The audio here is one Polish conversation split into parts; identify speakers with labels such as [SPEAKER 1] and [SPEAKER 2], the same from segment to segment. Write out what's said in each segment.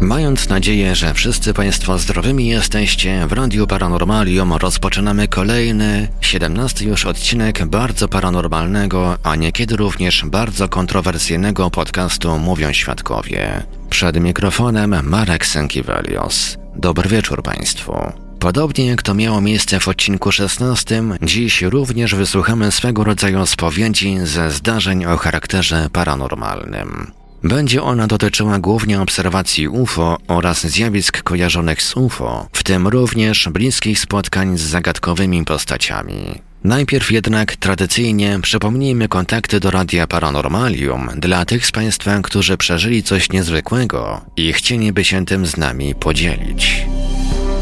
[SPEAKER 1] Mając nadzieję, że wszyscy Państwo zdrowymi jesteście, w Radiu Paranormalium rozpoczynamy kolejny, 17 już odcinek bardzo paranormalnego, a niekiedy również bardzo kontrowersyjnego podcastu Mówią Świadkowie. Przed mikrofonem Marek Sękiewelios. Dobry wieczór Państwu. Podobnie jak to miało miejsce w odcinku 16, dziś również wysłuchamy swego rodzaju spowiedzi ze zdarzeń o charakterze paranormalnym. Będzie ona dotyczyła głównie obserwacji UFO oraz zjawisk kojarzonych z UFO, w tym również bliskich spotkań z zagadkowymi postaciami. Najpierw jednak tradycyjnie przypomnijmy kontakty do Radia Paranormalium dla tych z Państwa, którzy przeżyli coś niezwykłego i chcieliby się tym z nami podzielić.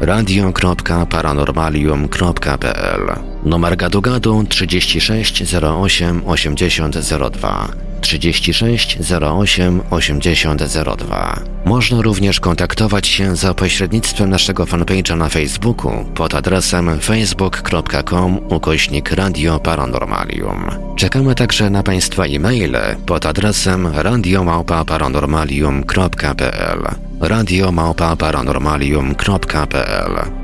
[SPEAKER 1] radio.paranormalium.pl Numer gadu gadu 36 08 8002 36 08 8002 Można również kontaktować się za pośrednictwem naszego fanpage'a na Facebooku pod adresem facebook.com ukośnik Radio Paranormalium. Czekamy także na Państwa e-maile pod adresem radiomałpa-paranormalium.pl radiomałpa-paranormalium.pl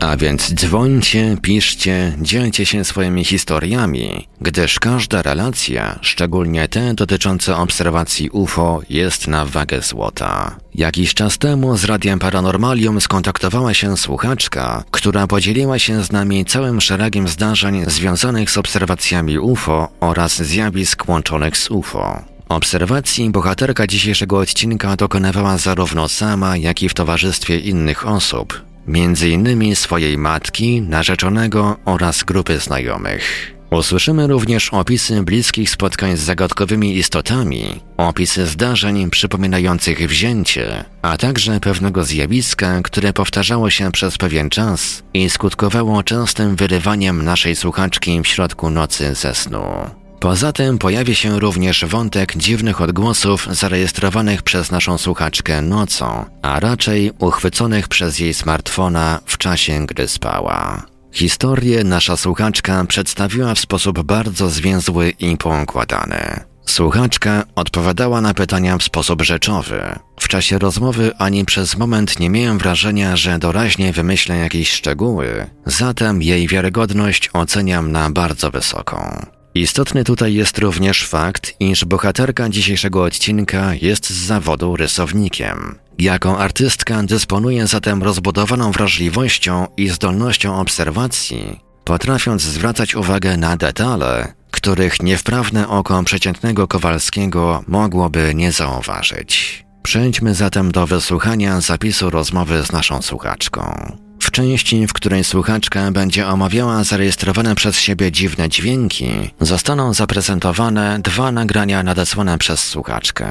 [SPEAKER 1] A więc dzwońcie, piszcie, dzielcie się swoimi historiami, gdyż każda relacja, szczególnie te dotyczące obserwacji UFO, jest na wagę złota. Jakiś czas temu z Radiem Paranormalium skontaktowała się słuchaczka, która podzieliła się z nami całym szeregiem zdarzeń związanych z obserwacjami UFO oraz zjawisk łączonych z UFO. Obserwacji bohaterka dzisiejszego odcinka dokonywała zarówno sama, jak i w towarzystwie innych osób, między innymi swojej matki, narzeczonego oraz grupy znajomych. Usłyszymy również opisy bliskich spotkań z zagadkowymi istotami, opisy zdarzeń przypominających wzięcie, a także pewnego zjawiska, które powtarzało się przez pewien czas i skutkowało częstym wyrywaniem naszej słuchaczki w środku nocy ze snu. Poza tym pojawi się również wątek dziwnych odgłosów zarejestrowanych przez naszą słuchaczkę nocą, a raczej uchwyconych przez jej smartfona w czasie, gdy spała. Historię nasza słuchaczka przedstawiła w sposób bardzo zwięzły i poukładany. Słuchaczka odpowiadała na pytania w sposób rzeczowy. W czasie rozmowy ani przez moment nie miałem wrażenia, że doraźnie wymyślę jakieś szczegóły, zatem jej wiarygodność oceniam na bardzo wysoką. Istotny tutaj jest również fakt, iż bohaterka dzisiejszego odcinka jest z zawodu rysownikiem. Jako artystka dysponuje zatem rozbudowaną wrażliwością i zdolnością obserwacji, potrafiąc zwracać uwagę na detale, których niewprawne oko przeciętnego Kowalskiego mogłoby nie zauważyć. Przejdźmy zatem do wysłuchania zapisu rozmowy z naszą słuchaczką. Części, w której słuchaczka będzie omawiała zarejestrowane przez siebie dziwne dźwięki, zostaną zaprezentowane dwa nagrania nadesłane przez słuchaczkę.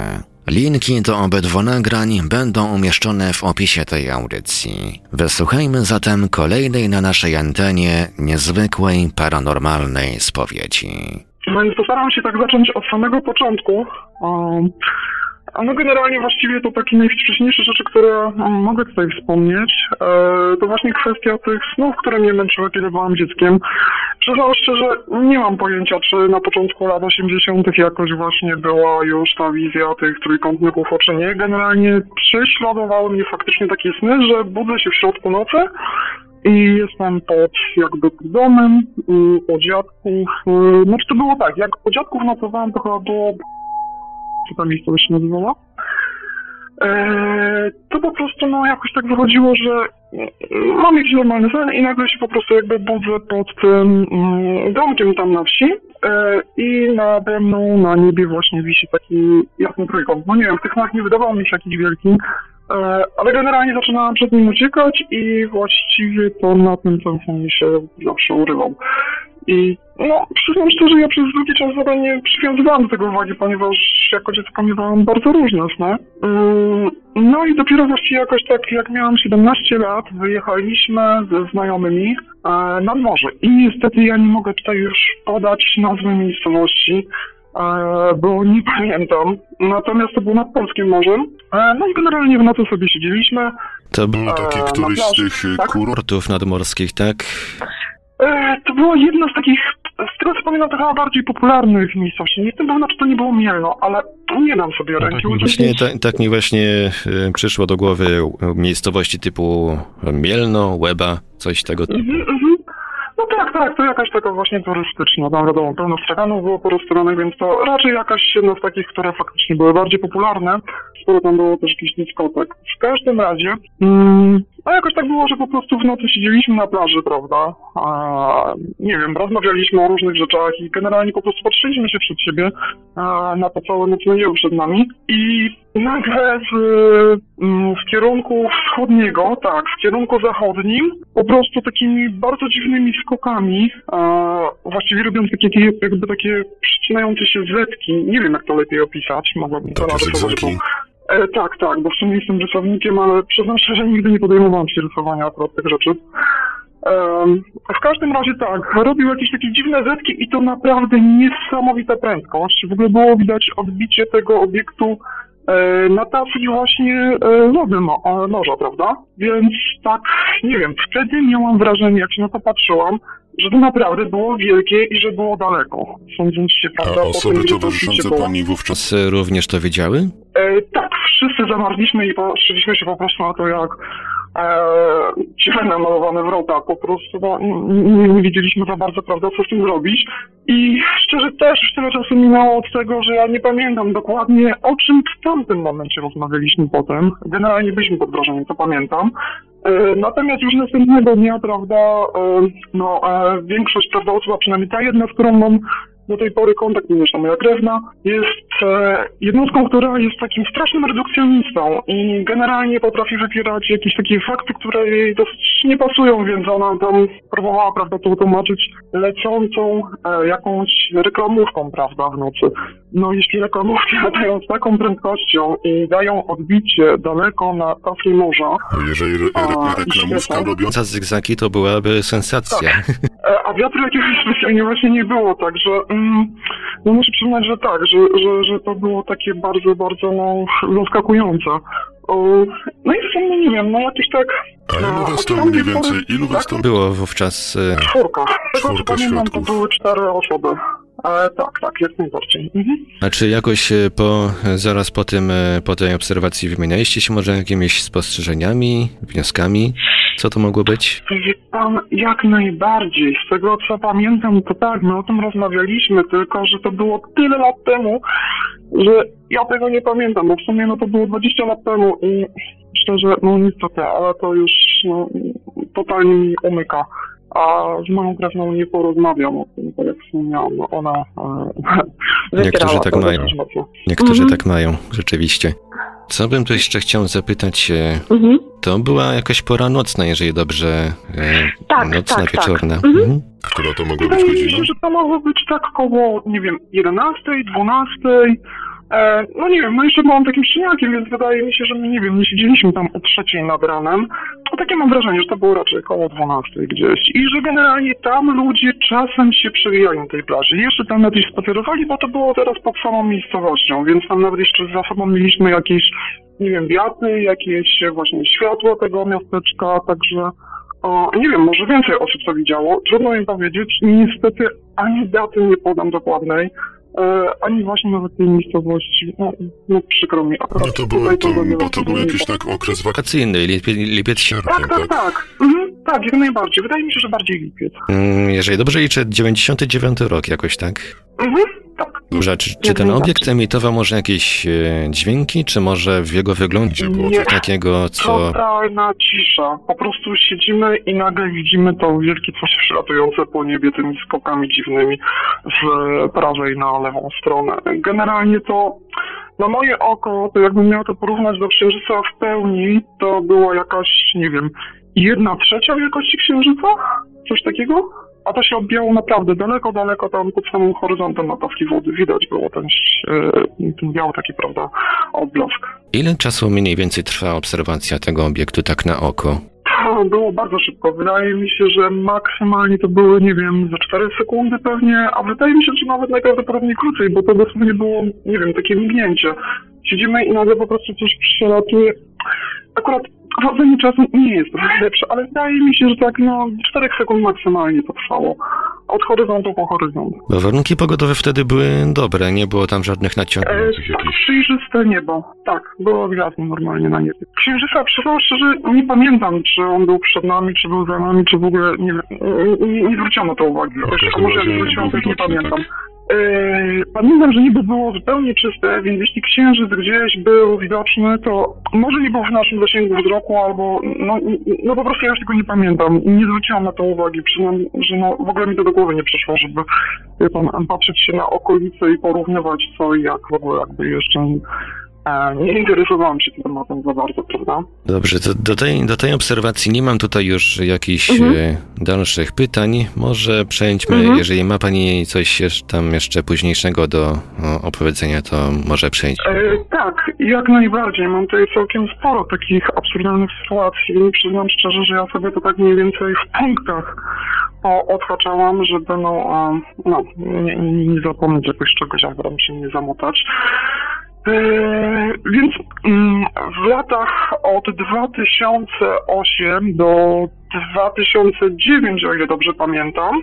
[SPEAKER 1] Linki do obydwu nagrań będą umieszczone w opisie tej audycji. Wysłuchajmy zatem kolejnej na naszej antenie niezwykłej paranormalnej spowiedzi.
[SPEAKER 2] No i postaram się tak zacząć od samego początku. Um, no generalnie właściwie to takie najwcześniejsze rzeczy, które um, mogę tutaj wspomnieć, e, to właśnie kwestia tych snów, które mnie męczyły, kiedy byłam dzieckiem. Przyznam szczerze, nie mam pojęcia, czy na początku lat 80. jakoś właśnie była już ta wizja tych trójkątnych UFO, czy nie. Generalnie prześladowały mnie faktycznie takie sny, że budzę się w środku nocy i jestem pod jakby domem u dziadków. y, Znaczy to było tak, jak u dziadków nocowałem, to chyba było... Co ta miejscowość się nazywała? Eee, to po prostu no jakoś tak wychodziło, że mm, mam jakiś normalny sen i nagle się po prostu jakby budzę pod tym mm, domkiem tam na wsi eee, i nade mną na niebie właśnie wisi taki jasny trójkąt. No nie wiem, w tych snach nie wydawał mi się jakiś wielki, eee, ale generalnie zaczynałam przed nim uciekać i właściwie to na tym telefonie się zawsze urywał. I no, przyznam szczerze, ja przez długi czas w ogóle nie przywiązywałam do tego uwagi, ponieważ jako dziecko miewałam bardzo różne sny. Ym, No i dopiero właściwie jakoś tak, jak miałam 17 lat, wyjechaliśmy ze znajomymi e, nad morze. I niestety ja nie mogę tutaj już podać nazwy miejscowości, e, bo nie pamiętam. Natomiast to było nad Polskim Morzem. E, No i generalnie w nocy sobie siedzieliśmy.
[SPEAKER 1] To był
[SPEAKER 3] taki któryś
[SPEAKER 2] na
[SPEAKER 3] z tych
[SPEAKER 2] tak?
[SPEAKER 3] kurortów.
[SPEAKER 1] nadmorskich, tak?
[SPEAKER 2] E, To było jedno z takich, z tego co pamiętam, chyba bardziej popularnych miejscowości. Nie jestem pewna, czy to nie było Mielno, ale nie dam sobie ręki uciąć.
[SPEAKER 1] Właśnie tak, tak mi właśnie e, przyszło do głowy miejscowości typu Mielno, Łeba, coś tego typu.
[SPEAKER 2] Mhm, mhm. No tak, tak, to jakaś taka właśnie turystyczna, tam wiadomo, pełno straganów było porozstawianych, więc to raczej jakaś jedna z takich, które faktycznie były bardziej popularne. Sporo tam było też jakichś dyskotek. W każdym razie, mm, no jakoś tak było, że po prostu w nocy siedzieliśmy na plaży, prawda? A, nie wiem, rozmawialiśmy o różnych rzeczach i generalnie po prostu patrzyliśmy się przed siebie a, na to całe nocne niebo przed nami. I nagle z, mm, w kierunku wschodniego, tak, w kierunku zachodnim, po prostu takimi bardzo dziwnymi skokami, a, właściwie robiąc takie, jakby takie przycinające się zetki, nie wiem jak to lepiej opisać, mogłabym to narysować, bo- E, tak, tak, bo w sumie jestem rysownikiem, ale przyznam szczerze, nigdy nie podejmowałem się rysowania akurat tych rzeczy. Em, w każdym razie tak, robił jakieś takie dziwne zetki i to naprawdę niesamowita prędkość. W ogóle było widać odbicie tego obiektu e, na tafli właśnie e, e, morza, prawda? Więc tak, nie wiem, wtedy miałam wrażenie, jak się na to patrzyłam, że to naprawdę było wielkie i że było daleko. Sądząc się,
[SPEAKER 3] A
[SPEAKER 2] prawda, po
[SPEAKER 3] osoby
[SPEAKER 2] tym, gdzie to
[SPEAKER 3] towarzyszące pani wówczas
[SPEAKER 1] również to widziały?
[SPEAKER 2] E, tak, wszyscy zamarliśmy i patrzyliśmy się po prostu na to, jak e, ciele namalowane w rotach. Po prostu no, nie, nie wiedzieliśmy za bardzo, prawda, co z tym zrobić. I szczerze też już tyle czasu minęło od tego, że ja nie pamiętam dokładnie, o czym w tamtym momencie rozmawialiśmy potem. Generalnie byliśmy pod wrażeniem, to pamiętam. E, Natomiast już następnego dnia, prawda, e, no, e, większość, prawda, osób, a przynajmniej ta jedna, z którą mam do tej pory kontakt, również ta moja krewna, jest e, jednostką, która jest takim strasznym redukcjonistą i generalnie potrafi wypierać jakieś takie fakty, które jej dosyć nie pasują, więc ona tam próbowała, prawda, to tłumaczyć lecącą e, jakąś reklamówką, prawda, w nocy. No jeśli reklamówki latają z taką prędkością i dają odbicie daleko na tafli morza,
[SPEAKER 3] Jeżeli re, re, reklamówka
[SPEAKER 2] świetna.
[SPEAKER 3] robią...
[SPEAKER 1] Za zygzaki to byłaby sensacja.
[SPEAKER 2] E, A wiatru jakiegoś specjalnie właśnie nie było, także mm, no muszę przyznać, że tak, że, że, że to było takie bardzo, bardzo no, zaskakujące. No i w sumie nie wiem, no jakiś tak...
[SPEAKER 3] A ilu was tam mniej więcej, ilu was
[SPEAKER 2] tak?
[SPEAKER 3] tam...
[SPEAKER 1] Było wówczas e,
[SPEAKER 2] Czwórka. Co
[SPEAKER 3] Czwórka
[SPEAKER 2] pamiętam, to były cztery osoby. E, tak, tak, jak najbardziej. Mhm.
[SPEAKER 1] A czy jakoś e, po, zaraz po tym, e, po tej obserwacji wymienialiście się może jakimiś spostrzeżeniami, wnioskami? Co to mogło być?
[SPEAKER 2] Pan, jak najbardziej. Z tego co pamiętam, to tak, my o tym rozmawialiśmy, tylko że to było tyle lat temu, że ja tego nie pamiętam, bo w sumie no to było 20 lat temu i szczerze, no niestety, ale to już no, totalnie mi umyka. A z moją krewną nie porozmawiam o tym, jak miałam, no ona e,
[SPEAKER 1] Niektórzy tak
[SPEAKER 2] to
[SPEAKER 1] mają. Niektórzy
[SPEAKER 4] Mhm.
[SPEAKER 1] tak mają, rzeczywiście. Co bym tu jeszcze chciał zapytać, e,
[SPEAKER 4] Mhm.
[SPEAKER 1] to była jakaś pora nocna, jeżeli dobrze, e,
[SPEAKER 4] Tak,
[SPEAKER 1] nocna,
[SPEAKER 4] tak, tak.
[SPEAKER 1] wieczorna.
[SPEAKER 4] Mhm.
[SPEAKER 1] Mhm.
[SPEAKER 3] Która to mogła być godzina?
[SPEAKER 2] się, że to mogło być tak koło, nie wiem, 11, 12. E, no nie wiem, no jeszcze byłam takim szczeniakiem, więc wydaje mi się, że my, nie wiem, nie siedzieliśmy tam o trzeciej nad ranem. A takie mam wrażenie, że to było raczej koło 12 gdzieś. I że generalnie tam ludzie czasem się przewijają na tej plaży. Jeszcze tam nawet spacerowali, bo to było teraz pod samą miejscowością, więc tam nawet jeszcze za sobą mieliśmy jakieś, nie wiem, wiatry, jakieś właśnie światło tego miasteczka, także... O, nie wiem, może więcej osób to widziało. Trudno mi powiedzieć. Niestety ani daty nie podam dokładnej, e, ani właśnie nawet tej miejscowości. No, no przykro mi. Akurat
[SPEAKER 3] No to
[SPEAKER 2] tutaj
[SPEAKER 3] to,
[SPEAKER 2] tego
[SPEAKER 3] bo to był jakiś tak okres
[SPEAKER 1] Wakacyjny, lipiec, lipiec sierpień.
[SPEAKER 2] Tak, tak, tak. Mhm, tak, jak najbardziej. Wydaje mi się, że bardziej lipiec.
[SPEAKER 1] Mm, Jeżeli dobrze liczę, 99 rok jakoś, tak?
[SPEAKER 2] Mhm, tak.
[SPEAKER 1] Dobrze, czy, czy ten obiekt emitował może jakieś e, dźwięki, czy może w jego wyglądzie było coś takiego, co...
[SPEAKER 2] Totalna cisza. Po prostu siedzimy i nagle widzimy to wielkie coś przelatujące po niebie tymi skokami dziwnymi z prawej na lewą stronę. Generalnie to na moje oko, to jakbym miał to porównać do księżyca w pełni, to była jakaś, nie wiem, jedna trzecia wielkości księżyca? Coś takiego? A to się odbijało naprawdę daleko, daleko tam pod samym horyzontem na tafli wody. Widać było ten, ten biały taki, prawda, odblask.
[SPEAKER 1] Ile czasu mniej więcej trwa obserwacja tego obiektu tak na oko?
[SPEAKER 2] Było bardzo szybko. Wydaje mi się, że maksymalnie to były, nie wiem, za 4 sekundy pewnie, a wydaje mi się, że nawet najprawdopodobniej krócej, bo to dosłownie było, nie wiem, takie mignięcie. Siedzimy i nagle po prostu coś przelatuje. Akurat chodzenie czasu nie jest najlepsze, ale wydaje mi się, że tak, no, 4 sekund maksymalnie to trwało. Od horyzontu po horyzont.
[SPEAKER 1] Bo warunki pogodowe wtedy były dobre, nie było tam żadnych
[SPEAKER 2] E,
[SPEAKER 1] naciągnięć.
[SPEAKER 2] Tak,
[SPEAKER 3] jakichś-
[SPEAKER 2] przejrzyste niebo. Tak, było gwiazdy normalnie na niebie. Księżyca, przyznam szczerze, nie pamiętam, czy on był przed nami, czy był za nami, czy w ogóle nie, nie, nie, zwrócono to uwagi. Też,
[SPEAKER 3] każdym
[SPEAKER 2] może jak zwróciłam, też nie pamiętam.
[SPEAKER 3] tak?
[SPEAKER 2] E, pamiętam, że niebo było zupełnie czyste, więc jeśli księżyc gdzieś był widoczny, to może nie był w naszym zasięgu wzroku, albo no, no po prostu ja już tego nie pamiętam. Nie zwróciłam na to uwagi. Przyznam, że no, w ogóle mi to do głowy nie przyszło, żeby pan, patrzeć się na okolice i porównywać co i jak w ogóle jakby jeszcze nie interesowałam się tym tematem za bardzo, prawda?
[SPEAKER 1] Dobrze, to do tej, do tej obserwacji nie mam tutaj już jakichś
[SPEAKER 4] Mhm.
[SPEAKER 1] e, dalszych pytań. Może przejdźmy,
[SPEAKER 4] Mhm.
[SPEAKER 1] jeżeli ma Pani coś jeszcze, tam jeszcze późniejszego do opowiedzenia, to może przejdź.
[SPEAKER 2] E, tak, jak najbardziej. Mam tutaj całkiem sporo takich absurdalnych sytuacji. Przyznam szczerze, że ja sobie to tak mniej więcej w punktach odhaczałam, żeby no, e, no nie, nie, nie zapomnieć jakoś czegoś, a tam się nie zamotać. E, więc mm, w latach od 2008 do 2009, o ile dobrze pamiętam,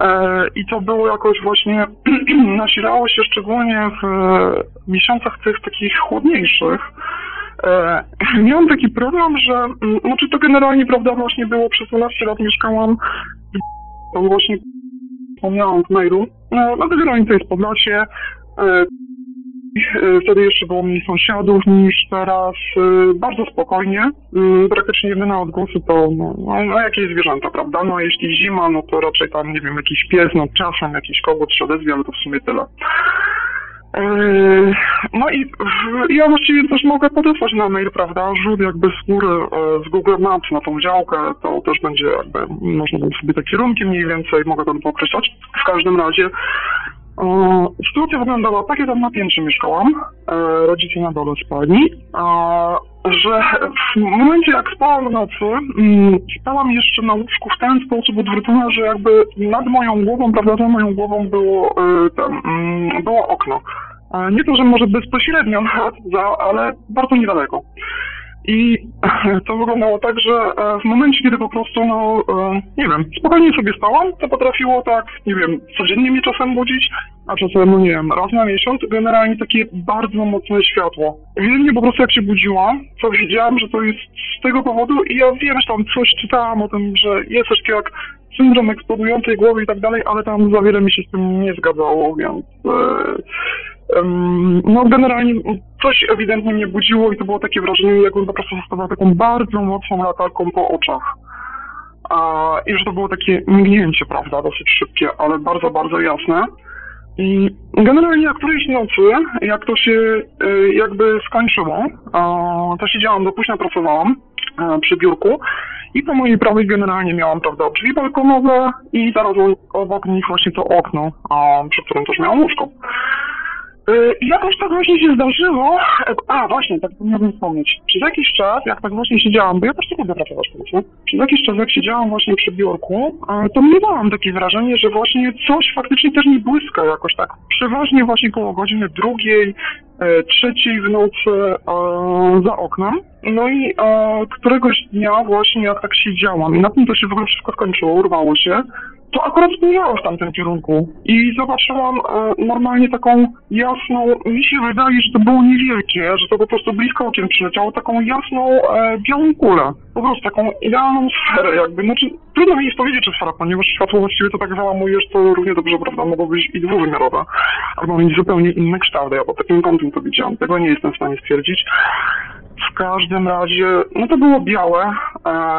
[SPEAKER 2] E, I to było jakoś właśnie, nasilało się szczególnie w e, miesiącach tych takich chłodniejszych. Miałam taki problem, że, mm, znaczy to generalnie, prawda, właśnie było przez 12 lat mieszkałam, w- właśnie wspomniałam w mailu, no, generalnie to jest Podlasie, Wtedy jeszcze było mniej sąsiadów niż teraz. e, Bardzo spokojnie. Mm, Praktycznie jedyne odgłosy to no, no, no jakieś zwierzęta, prawda? No jeśli zima, no to raczej tam, nie wiem, jakiś pies, no czasem jakiś kogut się odezwie, ale to w sumie tyle. E, No i ja właściwie też mogę podesłać na mail, prawda, rzut jakby z góry, e, z Google Maps na tą działkę, to też będzie jakby, można tam sobie te kierunki mniej więcej, mogę tam pookreślać. W każdym razie E, Sytuacja wyglądała tak, ja tam na piętrze mieszkałam, e, rodzice na dole spali, e, że w momencie jak spałam w nocy, mm, spałam jeszcze na łóżku w ten sposób odwrócona, że jakby nad moją głową, prawda, za moją głową było, e, tam, mm, było okno. E, Nie to, że może bezpośrednio ale bardzo niedaleko. I to wyglądało tak, że e, w momencie, kiedy po prostu, no, e, nie wiem, spokojnie sobie spałam, to potrafiło tak, nie wiem, codziennie mnie czasem budzić, a czasem, no nie wiem, raz na miesiąc, generalnie takie bardzo mocne światło. Jedynie po prostu jak się budziłam, to wiedziałam, że to jest z tego powodu i ja wiem, że tam coś czytałam o tym, że jest coś takiego jak syndrom eksplodującej głowy i tak dalej, ale tam za wiele mi się z tym nie zgadzało, więc... Em, no generalnie coś ewidentnie mnie budziło i to było takie wrażenie, jakbym po prostu została taką bardzo mocną latarką po oczach. a, i że to było takie mignięcie, prawda, dosyć szybkie, ale bardzo, bardzo jasne. I generalnie jak którejś nocy, jak to się y, jakby skończyło, to siedziałam do późna, pracowałam a, przy biurku i po mojej prawej generalnie miałam, prawda, drzwi balkonowe i zaraz obok nich właśnie to okno, przy którym też miałam łóżko. Y, I jakoś tak właśnie się zdarzyło. A, właśnie, tak miałbym wspomnieć. Przez jakiś czas, jak tak właśnie siedziałam, bo ja też lubię pracować w nocy, przez jakiś czas, jak siedziałam właśnie przy biurku, to miałam takie wrażenie, że właśnie coś faktycznie też mi błyska jakoś tak. Przeważnie właśnie koło godziny drugiej, e, trzeciej w nocy za oknem. No i któregoś dnia właśnie jak tak siedziałam i na tym to się w ogóle wszystko skończyło, urwało się to akurat spojrzałam w tamtym kierunku i zobaczyłam e, normalnie taką jasną, mi się wydaje, że to było niewielkie, że to po prostu blisko okiem przyleciało, taką jasną, e, białą kulę. Po prostu taką idealną sferę jakby. Znaczy, trudno mi jest powiedzieć, czy sfera, ponieważ światło właściwie to tak załamujesz, to równie dobrze, prawda, mogło być i dwuwymiarowe, albo mieć zupełnie inny kształt. Ja pod takim kątem to widziałam. Tego nie jestem w stanie stwierdzić. W każdym razie, no to było białe. E,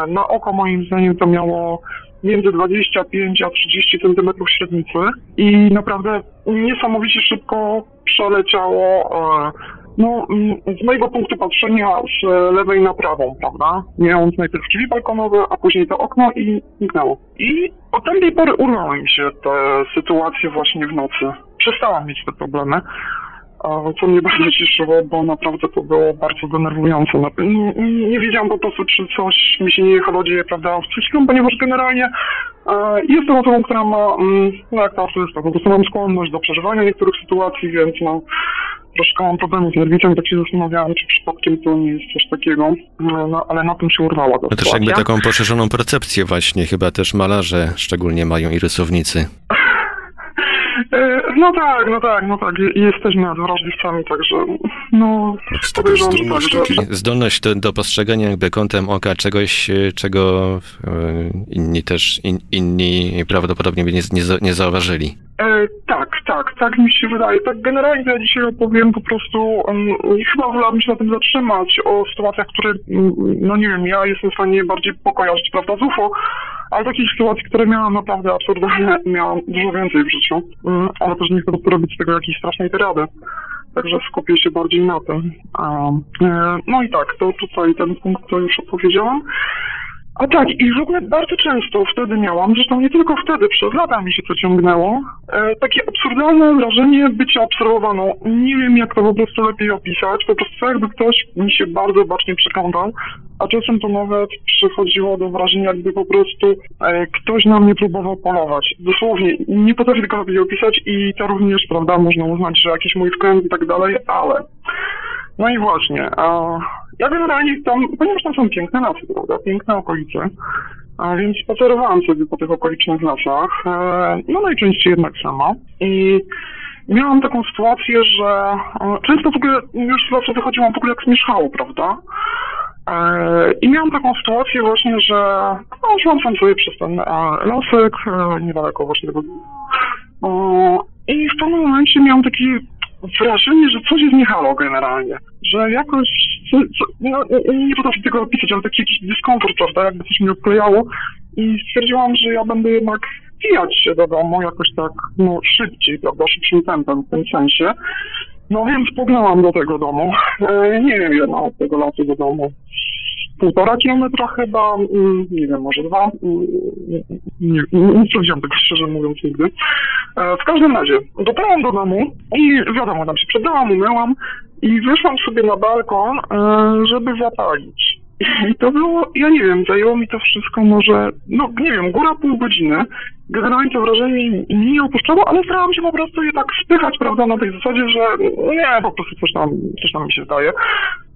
[SPEAKER 2] na oko moim zdaniem to miało między 25 a 30 centymetrów średnicy i naprawdę niesamowicie szybko przeleciało e, no, mm, z mojego punktu patrzenia z lewej na prawą, prawda? Miałem najpierw drzwi balkonowe, a później to okno i zniknęło. I od tamtej pory urwały mi się te sytuacje właśnie w nocy. Przestałam mieć te problemy. Co mnie bardzo cieszyło, bo naprawdę to było bardzo denerwujące. No, Nie, nie wiedziałam po prostu, czy coś mi się nie dzieje, prawda, z psychiką, ponieważ generalnie e, jestem osobą, która ma, mm, no jak to artysta, po prostu mam skłonność do przeżywania niektórych sytuacji, więc no, troszkę mam problemów z nerwicą tak się zastanawiałem, czy przypadkiem to nie jest coś takiego, no, no ale na tym się urwała ta
[SPEAKER 1] No też jakby taką poszerzoną percepcję właśnie chyba też malarze szczególnie mają i rysownicy.
[SPEAKER 2] E, No tak, no tak, no tak. Jesteśmy wrażliwcami, także no podejrzewam, że tak,
[SPEAKER 1] zdolność,
[SPEAKER 2] że...
[SPEAKER 1] zdolność do, do postrzegania jakby kątem oka czegoś, e, czego e, inni też, in, inni prawdopodobnie by nie, nie, nie zauważyli.
[SPEAKER 2] E, tak, tak, tak mi się wydaje. Tak generalnie ja dzisiaj opowiem po prostu, um, chyba wolałabym się na tym zatrzymać, o sytuacjach, które, no nie wiem, ja jestem w stanie bardziej pokojarzyć, prawda, z UFO, ale takich sytuacji, które miałam naprawdę absurdalne, miałam dużo więcej w życiu, Mm, ale też nie chcę robić z tego jakiejś strasznej tyrady. Także skupię się bardziej na tym. A, e, no i tak, to tutaj ten punkt to już opowiedziałam. A tak, i w ogóle bardzo często wtedy miałam, zresztą nie tylko wtedy, przez lata mi się to ciągnęło, e, takie absurdalne wrażenie bycia obserwowaną. Nie wiem, jak to po prostu lepiej opisać, po prostu jakby ktoś mi się bardzo bacznie przyglądał, a czasem to nawet przychodziło do wrażenia, jakby po prostu e, ktoś na mnie próbował polować. Dosłownie, nie potrafię tego lepiej opisać i to również, prawda, można uznać, że jakiś mój wkręt i tak dalej, ale... No i właśnie, a ja generalnie tam, ponieważ tam są piękne lasy, prawda, piękne okolice, a więc spacerowałam sobie po tych okolicznych lasach, e, no najczęściej jednak sama i miałam taką sytuację, że e, często w ogóle już z lasu wychodziłam w ogóle jak zmierzchało, prawda, E, I miałam taką sytuację właśnie, że no, szłam sam sobie przez ten lasek, niedaleko właśnie tego. I w pewnym momencie miałam takie wrażenie, że coś jest nie halo generalnie. Że jakoś, co, co, no, nie- potrafię tego opisać, ale taki jakiś dyskomfort, prawda, jakby coś mnie odklejało. I stwierdziłam, że ja będę jednak wijać się do domu jakoś tak, no, szybciej, prawda, szybszym tempem w tym sensie. No więc pognałam do tego domu. E, nie wiem, ile ma od tego lasu do domu. Półtora kilometra chyba, mm, nie wiem, może dwa. mm, Nie, nie, nie sprawdziłam tego szczerze mówiąc nigdy. E, w każdym razie, dotarłam do domu i wiadomo, tam się przebrałam, umyłam i wyszłam sobie na balkon, e, żeby zapalić. I to było, ja nie wiem, zajęło mi to wszystko może, no nie wiem, góra pół godziny. Generalnie to wrażenie nie opuszczało, ale starałam się po prostu je tak spychać, prawda, na tej zasadzie, że nie, po prostu coś tam, coś tam mi się zdaje.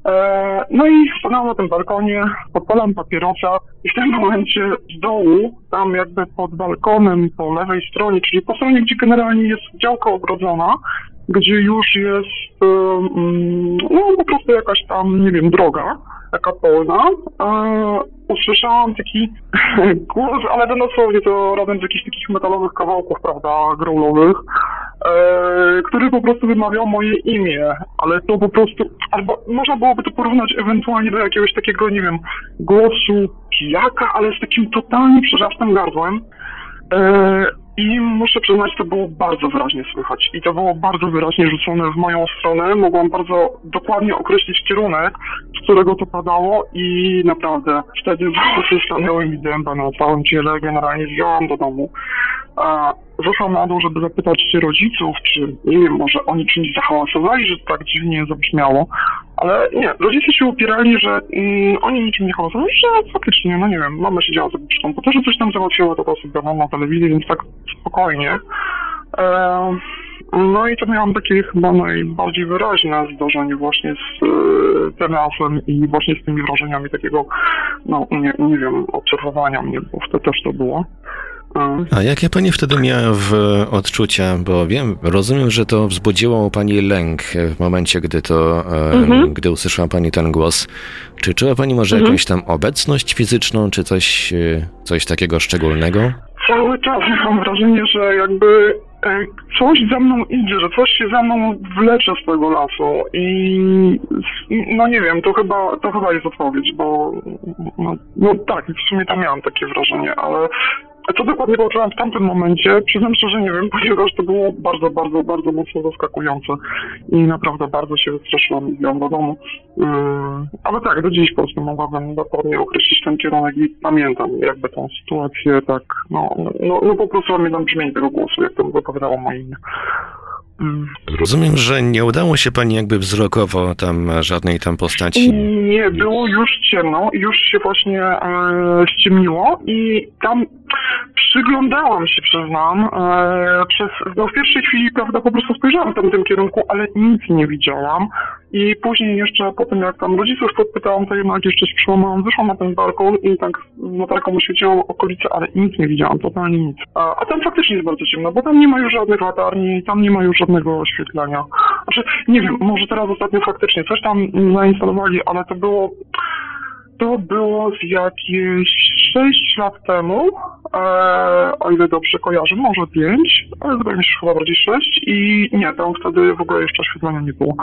[SPEAKER 2] E, no i stanęłam na tym balkonie, podpalam papierosa i w tym momencie z dołu, tam jakby pod balkonem po lewej stronie, czyli po stronie, gdzie generalnie jest działka ogrodzona, gdzie już jest, e, no po prostu jakaś tam, nie wiem, droga, taka polna, e, usłyszałam taki głos, ale to dosłownie to rodem z jakichś takich metalowych kawałków, prawda, growlowych. e, który po prostu wymawiał moje imię, ale to po prostu, albo można byłoby to porównać ewentualnie do jakiegoś takiego, nie wiem, głosu pijaka, ale z takim totalnie przerzastym gardłem. I muszę przyznać, to było bardzo wyraźnie słychać. I to było bardzo wyraźnie rzucone w moją stronę. Mogłam bardzo dokładnie określić kierunek, z którego to padało i naprawdę wtedy włosy stanęły mi dęba na całym ciele. Generalnie zjechałam do domu. A Zeszłam na dół, żeby zapytać się rodziców, czy nie wiem, może oni czymś zahałasowali, że tak dziwnie zabrzmiało. Ale nie, rodzice się upierali, że mm, oni niczym nie hałasowali, że faktycznie, no nie wiem, mama siedziała sobie przy komputerze, coś tam załatwiła, to sobie na telewizji, więc tak spokojnie. E, no i to miałam takie chyba najbardziej wyraźne zdarzenie właśnie z e, i właśnie z tymi wrażeniami takiego, no nie, nie wiem, obserwowania mnie, bo wtedy też to było.
[SPEAKER 1] A jakie pani wtedy miała w odczucia? Bo wiem, rozumiem, że to wzbudziło pani lęk w momencie, gdy to,
[SPEAKER 5] Mhm.
[SPEAKER 1] gdy usłyszała pani ten głos. Czy czuła pani może
[SPEAKER 5] Mhm.
[SPEAKER 1] jakąś tam obecność fizyczną, czy coś, e, coś takiego szczególnego?
[SPEAKER 2] cały czas mam wrażenie, że jakby e, coś za mną idzie, że coś się za mną wlecze z tego lasu i i- no nie wiem, to chyba, to chyba jest odpowiedź, bo no, no tak, w sumie tam miałam takie wrażenie, ale co dokładnie poczułam w tamtym momencie, przyznam szczerze nie wiem, ponieważ to było bardzo, bardzo, bardzo mocno zaskakujące i naprawdę bardzo się wystraszyłam i do domu. Yy, ale tak, do dziś po prostu mogłabym dokładnie określić ten kierunek i pamiętam jakby tą sytuację tak, no, no, no po prostu pamiętam brzmienie tego głosu, jak to wypowiadało moje imię. Yy.
[SPEAKER 1] Rozumiem, że nie udało się pani jakby wzrokowo tam żadnej tam postaci.
[SPEAKER 2] Nie, było już ciemno, już się właśnie e, ściemniło i tam przyglądałam się, przyznam, e, przez, no w pierwszej chwili, prawda, po prostu spojrzałam w tamtym kierunku, ale nic nie widziałam i później jeszcze po tym, jak tam rodziców podpytałam, to jednak jeszcze się przełamałam, wyszłam na ten balkon i tak z latarką oświeciłam okolice, ale nic nie widziałam, totalnie nic. A, a tam faktycznie jest bardzo ciemno, bo tam nie ma już żadnych latarni, tam nie ma już żadnego oświetlenia. Znaczy, nie wiem, może teraz ostatnio faktycznie coś tam zainstalowali, ale to było to było z jakieś 6 lat temu, e, o ile dobrze kojarzę, może 5, ale wydaje mi się, chyba bardziej 6 i nie, tam wtedy w ogóle jeszcze oświetlenia nie było.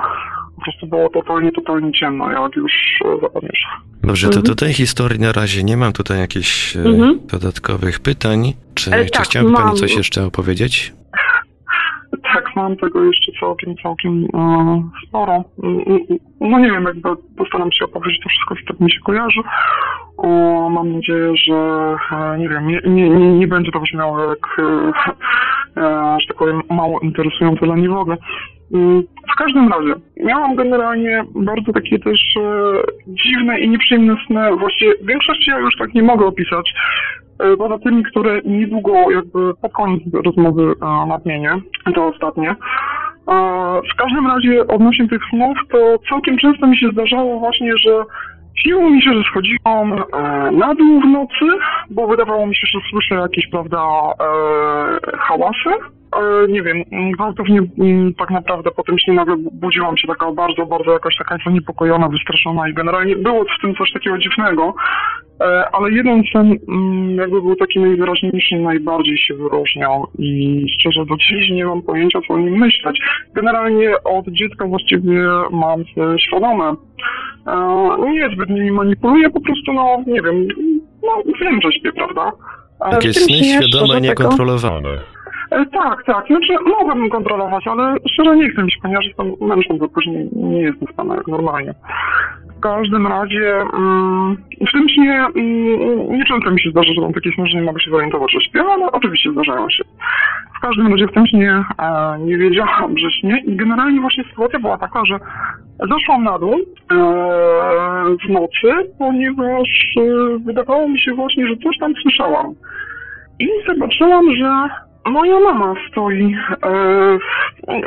[SPEAKER 2] Po prostu było totalnie, totalnie ciemno, jak już e, zapadniesz.
[SPEAKER 1] Dobrze, to do tej historii na razie nie mam tutaj jakichś e,
[SPEAKER 5] Mhm.
[SPEAKER 1] dodatkowych pytań. Czy,
[SPEAKER 5] E,
[SPEAKER 1] czy
[SPEAKER 5] tak,
[SPEAKER 1] chciałaby pani
[SPEAKER 5] mam.
[SPEAKER 1] coś jeszcze opowiedzieć?
[SPEAKER 2] Tak, mam tego jeszcze całkiem, całkiem e, sporo. Mm, mm, No nie wiem, jakby postaram się opowiedzieć to wszystko, co tak mi się kojarzy. O, mam nadzieję, że e, nie wiem, nie, nie, nie, będzie to brzmiało jak, e, e, że tak powiem, mało interesujące dla mnie w każdym razie, miałam generalnie bardzo takie też e, dziwne i nieprzyjemne sny. Właściwie większości ja już tak nie mogę opisać, e, poza tymi, które niedługo jakby pod koniec rozmowy e, nadmienię, to ostatnie. E, W każdym razie odnośnie tych snów, to całkiem często mi się zdarzało właśnie, że Śniło mi się, że schodziłam e, na dół w nocy, bo wydawało mi się, że słyszę jakieś, prawda, e, hałasy. E, nie wiem, mm, gwałtownie mm, tak naprawdę po tym śnie nagle bu- budziłam się taka bardzo, bardzo jakaś taka zaniepokojona, wystraszona i generalnie było w tym coś takiego dziwnego. E, ale jeden sen mm, jakby był taki najwyraźniejszy, najbardziej się wyróżniał i szczerze do dziś nie mam pojęcia, co o nim myśleć. Generalnie od dziecka właściwie mam świadome. E, nie zbyt nimi manipuluję, po prostu, no, nie wiem, no, wiem, że śpię, prawda?
[SPEAKER 1] Takie sny
[SPEAKER 2] śnie
[SPEAKER 1] świadome, niekontrolowane.
[SPEAKER 2] E, Tak, tak. Znaczy mogłabym kontrolować, ale szczerze nie chcę mi się, ponieważ jestem mężem, bo później nie jestem stana jak normalnie. W każdym razie mm, w tym śnie mm, nieczęsto mi się zdarza, że mam takie sny, że nie mogę się zorientować, że śpię, ale oczywiście zdarzają się. W każdym razie w tym śnie e, nie wiedziałam, że śnię i generalnie właśnie sytuacja była taka, że zeszłam na dół e, w nocy, ponieważ wydawało mi się właśnie, że coś tam słyszałam. I zobaczyłam, że moja mama stoi. E,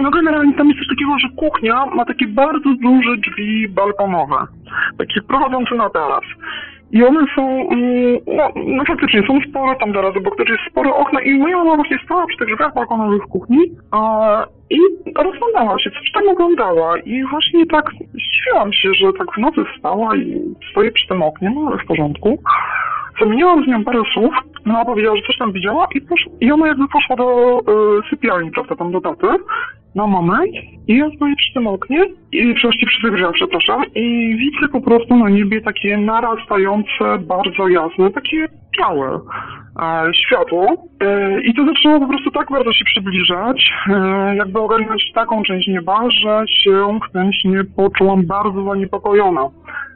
[SPEAKER 2] no generalnie tam jest coś takiego, że kuchnia ma takie bardzo duże drzwi balkonowe, takie prowadzące na taras. I one są, mm, no, no faktycznie są spore tam zaraz obok też jest spore okna i moja mama właśnie stała przy tych drzwiach balkonowych w kuchni e, i rozglądała się, coś tam oglądała i właśnie tak zdziwiłam się, że tak w nocy wstała i stoi przy tym oknie, no ale w porządku. Zamieniłam z nią parę słów No, ona powiedziała, że coś tam widziała i, posz, i ona jakby poszła do y, sypialni, prawda, tam do taty na moment i ja stoję przy tym oknie, i właściwie przy drzwiach, przepraszam, i widzę po prostu na niebie takie narastające, bardzo jasne, takie białe e, światło e, i to zaczęło po prostu tak bardzo się przybliżać, e, jakby ogarnąć taką część nieba, że się w śnie poczułam bardzo zaniepokojona.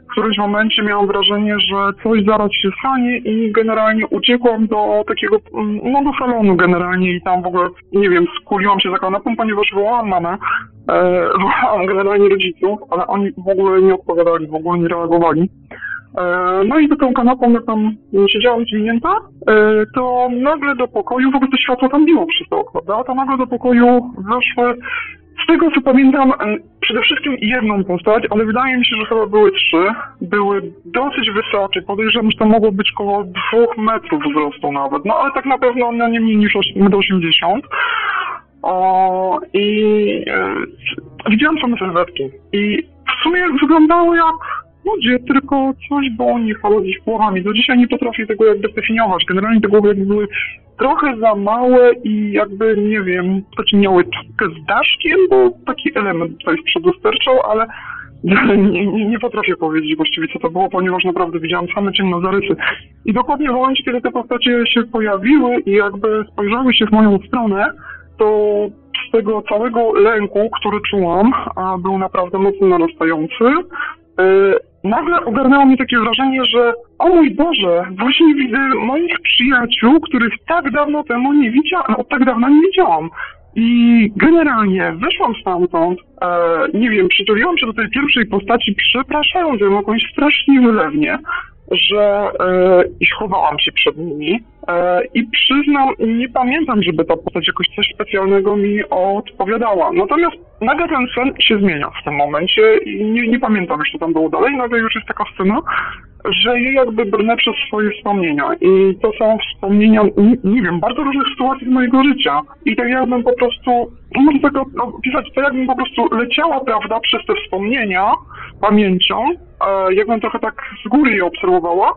[SPEAKER 2] W którymś momencie miałam wrażenie, że coś zaraz się stanie i generalnie uciekłam do takiego, mm, no do salonu generalnie i tam w ogóle, nie wiem, skuliłam się za kanapą, ponieważ wołałam mamę, e, wołałam generalnie rodziców, ale oni w ogóle nie odpowiadali, w ogóle nie reagowali. E, No i do tą kanapą, jak tam siedziałam zwinięta, e, to nagle do pokoju, w ogóle to światło tam biło przez to okno, prawda? To nagle do pokoju weszły, z tego co pamiętam, przede wszystkim jedną postać, ale wydaje mi się, że chyba były trzy. Były dosyć wysokie, podejrzewam, że to mogło być około dwóch metrów wzrostu nawet, no ale tak na pewno no, nie mniej niż 1,80 o, i e, widziałam same sylwetki. I w sumie wyglądały jak ludzie, tylko coś było nie halo gdzieś głowami. Do dzisiaj nie potrafię tego jakby zdefiniować. Generalnie te głowy były trochę za małe i jakby, nie wiem, znaczy miały czapkę z daszkiem, bo taki element tutaj z przodu sterczał, ale nie, nie, nie potrafię powiedzieć właściwie co to było, ponieważ naprawdę widziałam same ciemne zarysy. I dokładnie w momencie, kiedy te postacie się pojawiły i jakby spojrzały się w moją stronę, to z tego całego lęku, który czułam, a był naprawdę mocno narastający, yy, nagle ogarnęło mnie takie wrażenie, że o mój Boże, właśnie widzę moich przyjaciół, których tak dawno temu nie widziałam, od tak dawna nie widziałam. I generalnie wyszłam stamtąd, e, nie wiem, przytuliłam się do tej pierwszej postaci, przepraszając ją jakąś strasznie wylewnie, że e, i chowałam się przed nimi. E, I przyznam, nie pamiętam, żeby ta postać jakoś coś specjalnego mi odpowiadała. Natomiast nagle ten sen się zmienia w tym momencie i nie, nie pamiętam już, co tam było dalej. Nagle już jest taka scena, że je jakby brnę przez swoje wspomnienia. I to są wspomnienia, nie, nie wiem, bardzo różnych sytuacji z mojego życia. I tak jakbym po prostu, no można tego opisać, tak jakbym po prostu leciała, prawda, przez te wspomnienia pamięcią, e, jakbym trochę tak z góry je obserwowała,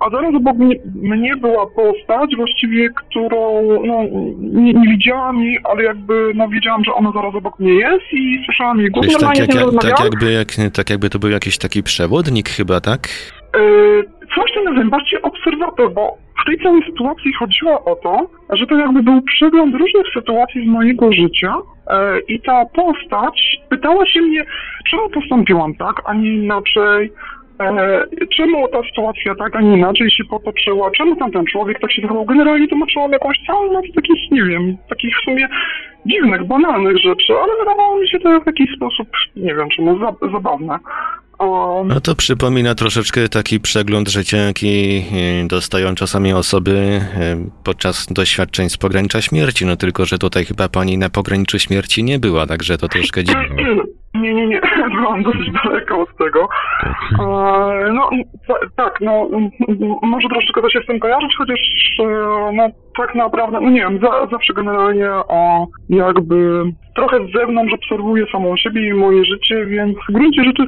[SPEAKER 2] a zaraz obok mnie, mnie była postać właściwie, którą no, nie, nie widziałam jej, ale jakby no, wiedziałam, że ona zaraz obok mnie jest i słyszałam jej głos.
[SPEAKER 1] Tak, jak, jak, tak, jakby, jak, tak jakby to był jakiś taki przewodnik chyba, tak?
[SPEAKER 2] Yy, coś ten nazywa bardziej obserwator, bo w tej całej sytuacji chodziło o to, że to jakby był przegląd różnych sytuacji z mojego życia yy, i ta postać pytała się mnie, czemu postąpiłam tak, a nie inaczej, czemu ta sytuacja tak, a nie inaczej się potoczyła, czemu tamten człowiek tak się zachował. Generalnie tłumaczyłam jakąś całą masę takich, nie wiem, takich w sumie dziwnych, banalnych rzeczy, ale wydawało mi się to w jakiś sposób, nie wiem czemu, za, zabawne. Um,
[SPEAKER 1] No to przypomina troszeczkę taki przegląd życia, jaki y, dostają czasami osoby y, podczas doświadczeń z pogranicza śmierci. No tylko, że tutaj chyba pani na pograniczu śmierci nie była, także to troszkę dziwne.
[SPEAKER 2] Nie, nie, nie, byłam dosyć daleko od tego. E, no, ta- tak, no, może troszeczkę to się z tym kojarzyć, chociaż, e, no, tak naprawdę, no nie wiem, za, zawsze generalnie o, jakby trochę z zewnątrz obserwuję samą siebie i moje życie, więc w gruncie rzeczy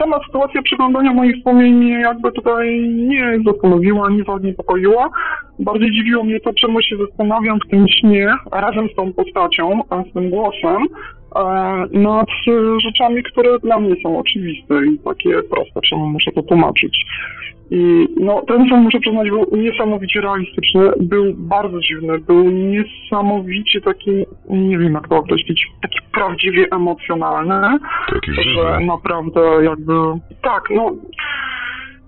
[SPEAKER 2] sama sytuacja przeglądania moich wspomnień mnie jakby tutaj nie zastanowiła, nie zaniepokoiła. Bardziej dziwiło mnie to, czemu się zastanawiam w tym śnie razem z tą postacią, z tym głosem, nad e, rzeczami, które dla mnie są oczywiste i takie proste, czemu muszę to tłumaczyć. I no, ten film, muszę przyznać, był niesamowicie realistyczny, był bardzo dziwny, był niesamowicie taki, nie wiem jak to określić, taki prawdziwie emocjonalny,
[SPEAKER 3] Taki
[SPEAKER 2] że
[SPEAKER 3] żywy.
[SPEAKER 2] naprawdę jakby, tak, no,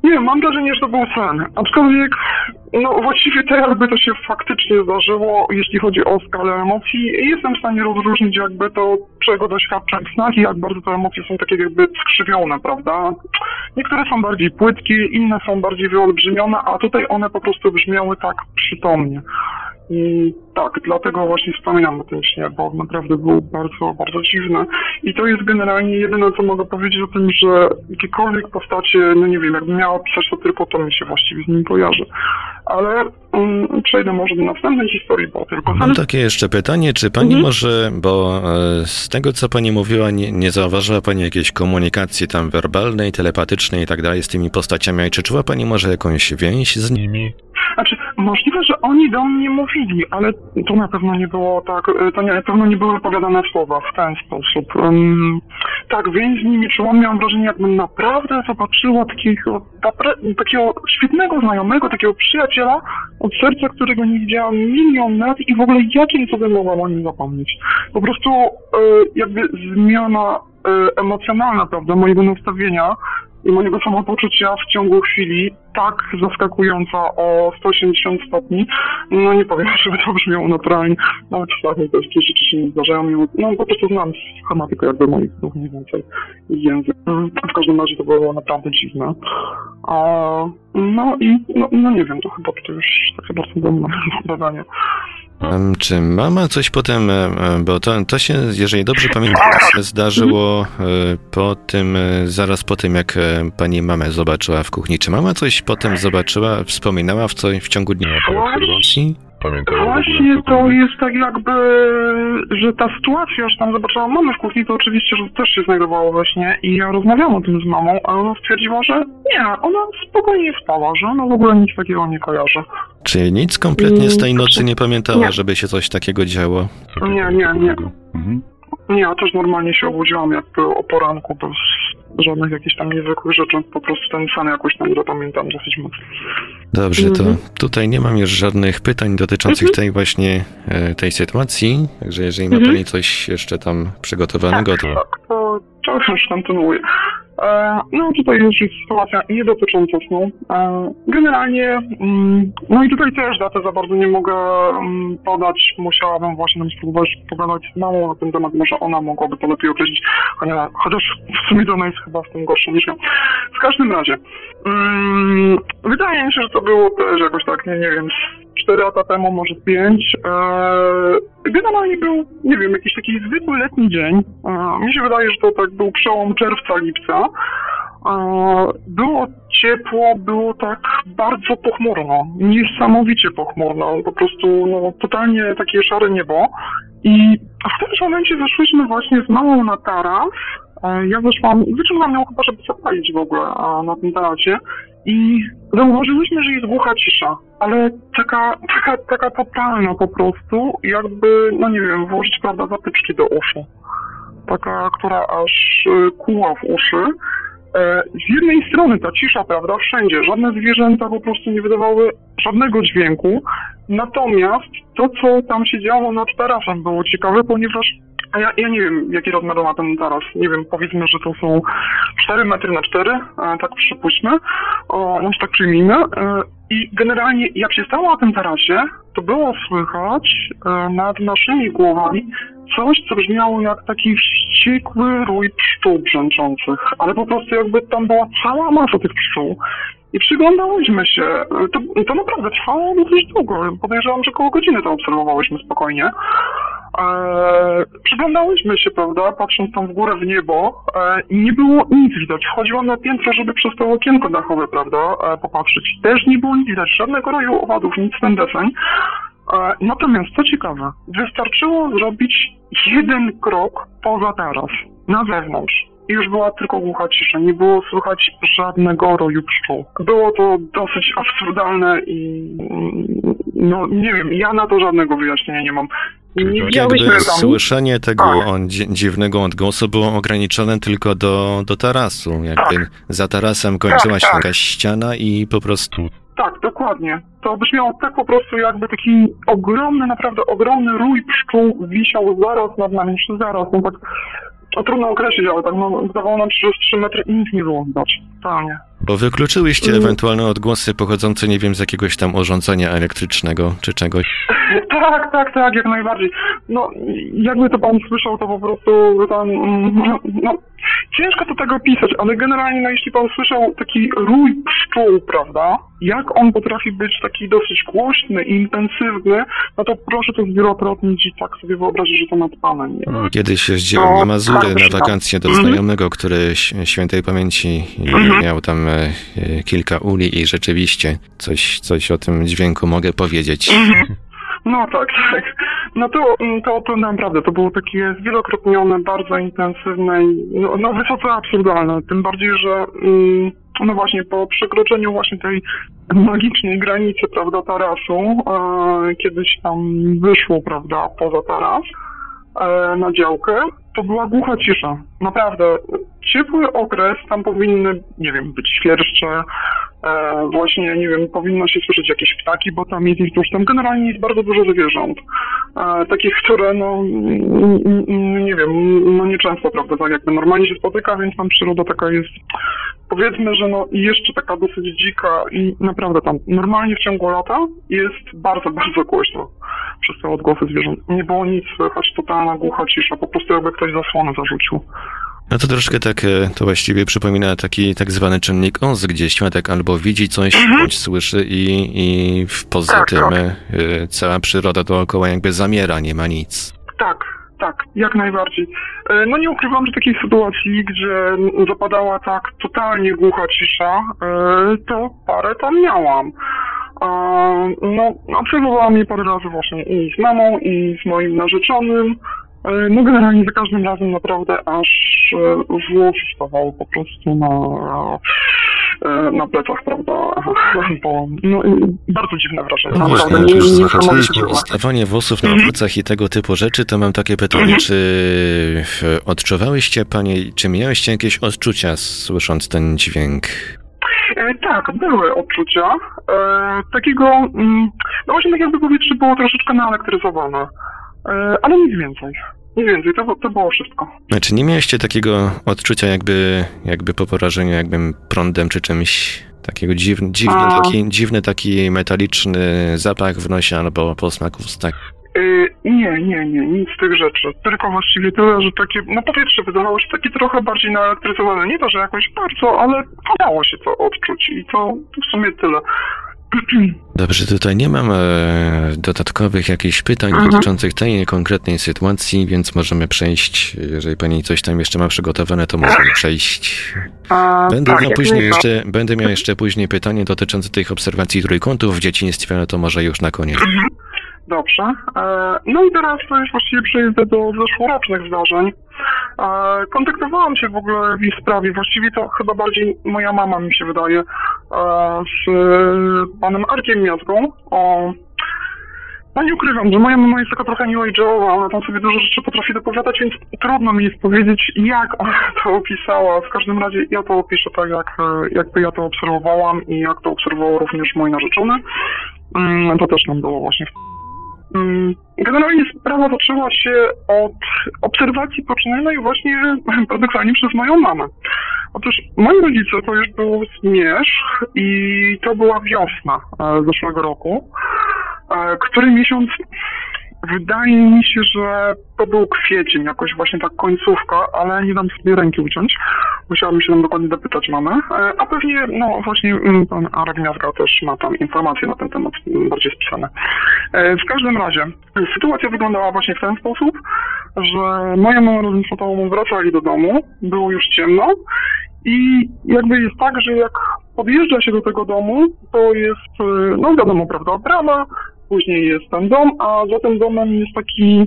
[SPEAKER 2] nie mam wrażenie, że to był sen, aczkolwiek, no właściwie to jakby to się faktycznie zdarzyło, jeśli chodzi o skalę emocji, jestem w stanie rozróżnić jakby to, czego doświadczam w snach i jak bardzo te emocje są takie jakby skrzywione, prawda? Niektóre są bardziej płytkie, inne są bardziej wyolbrzymione, a tutaj one po prostu brzmiały tak przytomnie. I tak, dlatego właśnie wspominam o tym śnie, bo naprawdę był bardzo, bardzo dziwny. I to jest generalnie jedyne, co mogę powiedzieć o tym, że jakiekolwiek postacie, no nie wiem, jakbym miała opisać to tylko, to mi się właściwie z nim kojarzy. Ale mm, przejdę może do następnej historii, bo tylko...
[SPEAKER 1] Mam takie jeszcze pytanie, czy pani
[SPEAKER 2] Mhm.
[SPEAKER 1] może, bo e, z tego co pani mówiła, nie, nie zauważyła pani jakiejś komunikacji tam werbalnej, telepatycznej i tak dalej z tymi postaciami, czy czuła pani może jakąś więź z nimi?
[SPEAKER 2] Znaczy, możliwe, że oni do mnie mówili, ale to na pewno nie było tak, e, to nie, na pewno nie były wypowiadane słowa w ten sposób. Um, tak, więź z nimi czułam, miałam wrażenie, jakbym naprawdę zobaczyła takiego, takiego świetnego znajomego, takiego przyjaciela od serca, którego nie widziałam milion lat i w ogóle jakim cudem mogłam o nim zapomnieć. Po prostu e, jakby zmiana e, emocjonalna, prawda, mojego nastawienia i mojego samopoczucia w ciągu chwili tak zaskakująca o 180 stopni, no nie powiem, żeby to brzmiało naturalnie, nawet Stanach też takie rzeczy się nie zdarzają, no po prostu znam schematykę jakby moich snów mniej więcej język. Mm, W każdym razie to było naprawdę dziwne. A, no i no, no nie wiem, to chyba to już takie bardzo dumne badanie.
[SPEAKER 1] Czy mama coś potem, e, e, bo to, to się, jeżeli dobrze pamiętam, zdarzyło e, po tym, zaraz po tym, jak pani mamę zobaczyła w kuchni. Czy mama coś potem zobaczyła, wspominała w, co, w ciągu dnia
[SPEAKER 3] Pamiętam.
[SPEAKER 2] Właśnie to jest tak jakby, że ta sytuacja, że tam zobaczyłam mamę w kuchni, to oczywiście, że też się znajdowało we śnie i ja rozmawiałam o tym z mamą, ale ona stwierdziła, że nie, ona spokojnie spała, że ona w ogóle nic takiego nie kojarzy.
[SPEAKER 1] Czy nic kompletnie z tej
[SPEAKER 2] Mm,
[SPEAKER 1] nocy nie pamiętała,
[SPEAKER 2] nie.
[SPEAKER 1] żeby się coś takiego działo?
[SPEAKER 2] Nie, nie, nie.
[SPEAKER 3] Mhm.
[SPEAKER 2] Nie, ja też normalnie się obudziłam jakby o poranku, bez żadnych jakichś tam niezwykłych rzeczy, po prostu ten sen jakoś tam zapamiętam dosyć mocno.
[SPEAKER 1] Dobrze, to
[SPEAKER 2] Mhm.
[SPEAKER 1] tutaj nie mam już żadnych pytań dotyczących tej właśnie e, tej sytuacji, także jeżeli ma
[SPEAKER 2] Mhm.
[SPEAKER 1] pani coś jeszcze tam przygotowanego, to
[SPEAKER 2] Tak, to, to już kontynuuję. E, no tutaj już jest sytuacja nie dotycząca snu. E, generalnie, mm, no i tutaj też datę za bardzo nie mogę mm, podać. Musiałabym właśnie spróbować pogadać z mamą na ten temat. Może ona mogłaby to lepiej określić. Chociaż, w sumie to ona jest chyba w tym gorsza niż ja. W każdym razie, mm, wydaje mi się, że to było też jakoś tak, nie, nie wiem, 4 lata temu, może z 5. E, generalnie był, nie wiem, jakiś taki zwykły letni dzień. E, mi się wydaje, że to tak był przełom czerwca, lipca. E, było ciepło, było tak bardzo pochmurno, niesamowicie pochmurno, po prostu no, totalnie takie szare niebo. I w tym momencie weszłyśmy właśnie z mamą na taras. E, Ja weszłam, wyciągnęłam ją chyba, żeby zapalić w ogóle na tym tarasie i zauważyłyśmy, że jest głucha cisza, ale taka, taka, taka totalna po prostu, jakby, no nie wiem, włożyć, prawda, zatyczki do uszu. Taka, która aż y, kuła w uszy. E, Z jednej strony ta cisza, prawda, wszędzie, żadne zwierzęta po prostu nie wydawały żadnego dźwięku, natomiast to, co tam się działo nad tarasem było ciekawe, ponieważ a ja, ja nie wiem, jaki rozmiar ma ten taras. Nie wiem, powiedzmy, że to są 4 metry na 4, e, tak przypuśćmy, o, tak przyjmijmy. E, I generalnie, jak się stało na tym tarasie, to było słychać e, nad naszymi głowami coś, co brzmiało jak taki wściekły rój pszczół brzęczących, ale po prostu jakby tam była cała masa tych pszczół. I przyglądałyśmy się. E, To, to naprawdę trwało dosyć długo. Podejrzewam, że koło godziny to obserwowałyśmy spokojnie. Eee, przyglądałyśmy się, prawda, patrząc tam w górę w niebo e, i nie było nic widać. Wchodziłam na piętro, żeby przez to okienko dachowe, prawda, e, popatrzeć. Też nie było nic widać, żadnego roju owadów, nic ten deseń. E, natomiast, co ciekawe, wystarczyło zrobić jeden krok poza taras, na zewnątrz. I już była tylko głucha cisza, nie było słychać żadnego roju pszczół. Było to dosyć absurdalne i no nie wiem, ja na to żadnego wyjaśnienia nie mam. Nie
[SPEAKER 1] jakby słyszenie tego
[SPEAKER 2] Tak.
[SPEAKER 1] dziwnego odgłosu było ograniczone tylko do, do tarasu. Jakby za tarasem kończyła
[SPEAKER 2] Tak,
[SPEAKER 1] się
[SPEAKER 2] tak.
[SPEAKER 1] jakaś ściana i po prostu
[SPEAKER 2] Tak, dokładnie. To brzmiało tak po prostu, jakby taki ogromny, naprawdę ogromny rój pszczół wisiał zaraz nad nami, czy zaraz, no tak, no trudno określić, ale tak, no, zdawało nam się, że z 3 metry i nic nie było widać. Totalnie.
[SPEAKER 1] Bo wykluczyłyście
[SPEAKER 2] Mm.
[SPEAKER 1] ewentualne odgłosy pochodzące, nie wiem, z jakiegoś tam urządzenia elektrycznego czy czegoś.
[SPEAKER 2] Tak, tak, tak, jak najbardziej. No, jakby to pan słyszał, to po prostu tam, mm, no, no, ciężko to tego opisać, ale generalnie, no, jeśli pan słyszał taki rój pszczół, prawda, jak on potrafi być taki dosyć głośny i intensywny, no to proszę to zwielokrotnić i tak sobie wyobrazić, że to nad panem jest.
[SPEAKER 1] Kiedyś jeździłem
[SPEAKER 2] No,
[SPEAKER 1] na Mazury
[SPEAKER 2] bardzo
[SPEAKER 1] na
[SPEAKER 2] tam-
[SPEAKER 1] wakacje do
[SPEAKER 2] Mhm.
[SPEAKER 1] znajomego, który świętej pamięci
[SPEAKER 2] Mhm.
[SPEAKER 1] miał tam e, kilka uli i rzeczywiście coś, coś o tym dźwięku mogę powiedzieć.
[SPEAKER 2] No tak, tak. No to, to, to naprawdę, to było takie zwielokrotnione, bardzo intensywne i no, no wysoce absurdalne. Tym bardziej, że mm, no właśnie po przekroczeniu właśnie tej magicznej granicy, prawda, tarasu, e, kiedyś tam wyszło, prawda, poza taras, e, na działkę, to była głucha cisza. Naprawdę. Ciepły okres, tam powinny, nie wiem, być świerszcze, e, właśnie, nie wiem, powinno się słyszeć jakieś ptaki, bo tam jest ich tam generalnie jest bardzo dużo zwierząt. E, takich, które, no, nie wiem, no nieczęsto, prawda, tak jakby normalnie się spotyka, więc tam przyroda taka jest, powiedzmy, że no jeszcze taka dosyć dzika i naprawdę tam normalnie w ciągu lata jest bardzo, bardzo głośno przez te odgłosy zwierząt. Nie było nic słychać, totalna głucha cisza, po prostu jakby ktoś zasłonę zarzucił.
[SPEAKER 1] No to troszkę tak, e, to właściwie przypomina taki tak zwany czynnik OZ, gdzie świadek albo widzi coś, bądź słyszy i, i w- poza
[SPEAKER 2] Tak,
[SPEAKER 1] tym
[SPEAKER 2] tak.
[SPEAKER 1] e, cała przyroda dookoła jakby zamiera, nie ma nic.
[SPEAKER 2] Tak, tak, jak najbardziej. E, No nie ukrywam, że takiej sytuacji, gdzie zapadała tak totalnie głucha cisza, to parę tam miałam. No, obserwowałam je parę razy właśnie i z mamą, i z moim narzeczonym. E, No generalnie za każdym razem naprawdę aż e, włos stawał po prostu na, e, na plecach, prawda? Bo, no, bardzo dziwne wrażenie.
[SPEAKER 1] No właśnie, jak już zahaczyliśmy o stawanie włosów na
[SPEAKER 2] Mhm.
[SPEAKER 1] plecach i tego typu rzeczy, to mam takie pytanie, czy w- odczuwałyście panie, czy miałyście jakieś odczucia słysząc ten dźwięk?
[SPEAKER 2] E, tak, były odczucia. E, takiego, mm, no właśnie tak jakby powietrze było troszeczkę naelektryzowane. E, ale nic więcej. Nic więcej, to, to było wszystko.
[SPEAKER 1] Znaczy nie mieliście takiego odczucia jakby, jakby po porażeniu jakbym prądem czy czymś takiego dziwny, dziwny,
[SPEAKER 2] A.
[SPEAKER 1] taki, dziwny taki metaliczny zapach w nosie albo posmak w ustach?
[SPEAKER 2] E, nie, nie, nie, nic z tych rzeczy. Tylko właściwie tyle, że takie, no powietrze wydawało się takie trochę bardziej naelektryzowane. Nie to, że jakoś bardzo, ale dało się to odczuć i to w sumie tyle.
[SPEAKER 1] Dobrze, tutaj nie mam e, dodatkowych jakichś pytań
[SPEAKER 2] Mhm.
[SPEAKER 1] dotyczących tej konkretnej sytuacji, więc możemy przejść, jeżeli pani coś tam jeszcze ma przygotowane, to możemy przejść. Będę
[SPEAKER 2] tak,
[SPEAKER 1] miał później jeszcze, będę miał jeszcze później pytanie dotyczące tych obserwacji trójkątów w dzieciństwie, ale to może już na koniec.
[SPEAKER 2] Dobrze. E, No i teraz to już właściwie przejdę do zeszłorocznych zdarzeń. E, Kontaktowałam się w ogóle w ich sprawie, właściwie to chyba bardziej moja mama mi się wydaje, e, z panem Arkiem Miazgą o... No nie ukrywam, że moja mama jest taka trochę new ona tam sobie dużo rzeczy potrafi dopowiadać, więc trudno mi jest powiedzieć, jak ona to opisała. W każdym razie ja to opiszę tak, jak, jakby ja to obserwowałam i jak to obserwował również mój narzeczony. Mm, To też nam było właśnie Mm, Generalnie sprawa zaczęła się od obserwacji poczynionej właśnie paradoksalnie przez moją mamę. Otóż moi rodzice to już był zmierzch i to była wiosna e, zeszłego roku. E, Który miesiąc wydaje mi się, że to był kwiecień, jakoś właśnie tak końcówka, ale nie dam sobie ręki uciąć. Musiałabym się tam dokładnie dopytać mamy. E, A pewnie, no właśnie mm, pan Arek Miazga też ma tam informacje na ten temat mm, bardziej spisane. E, W każdym razie sytuacja wyglądała właśnie w ten sposób, że moja mama razem z tatą wracali do domu, było już ciemno i jakby jest tak, że jak podjeżdża się do tego domu, to jest, e, no wiadomo, prawda, brama, później jest ten dom, a za tym domem jest taki,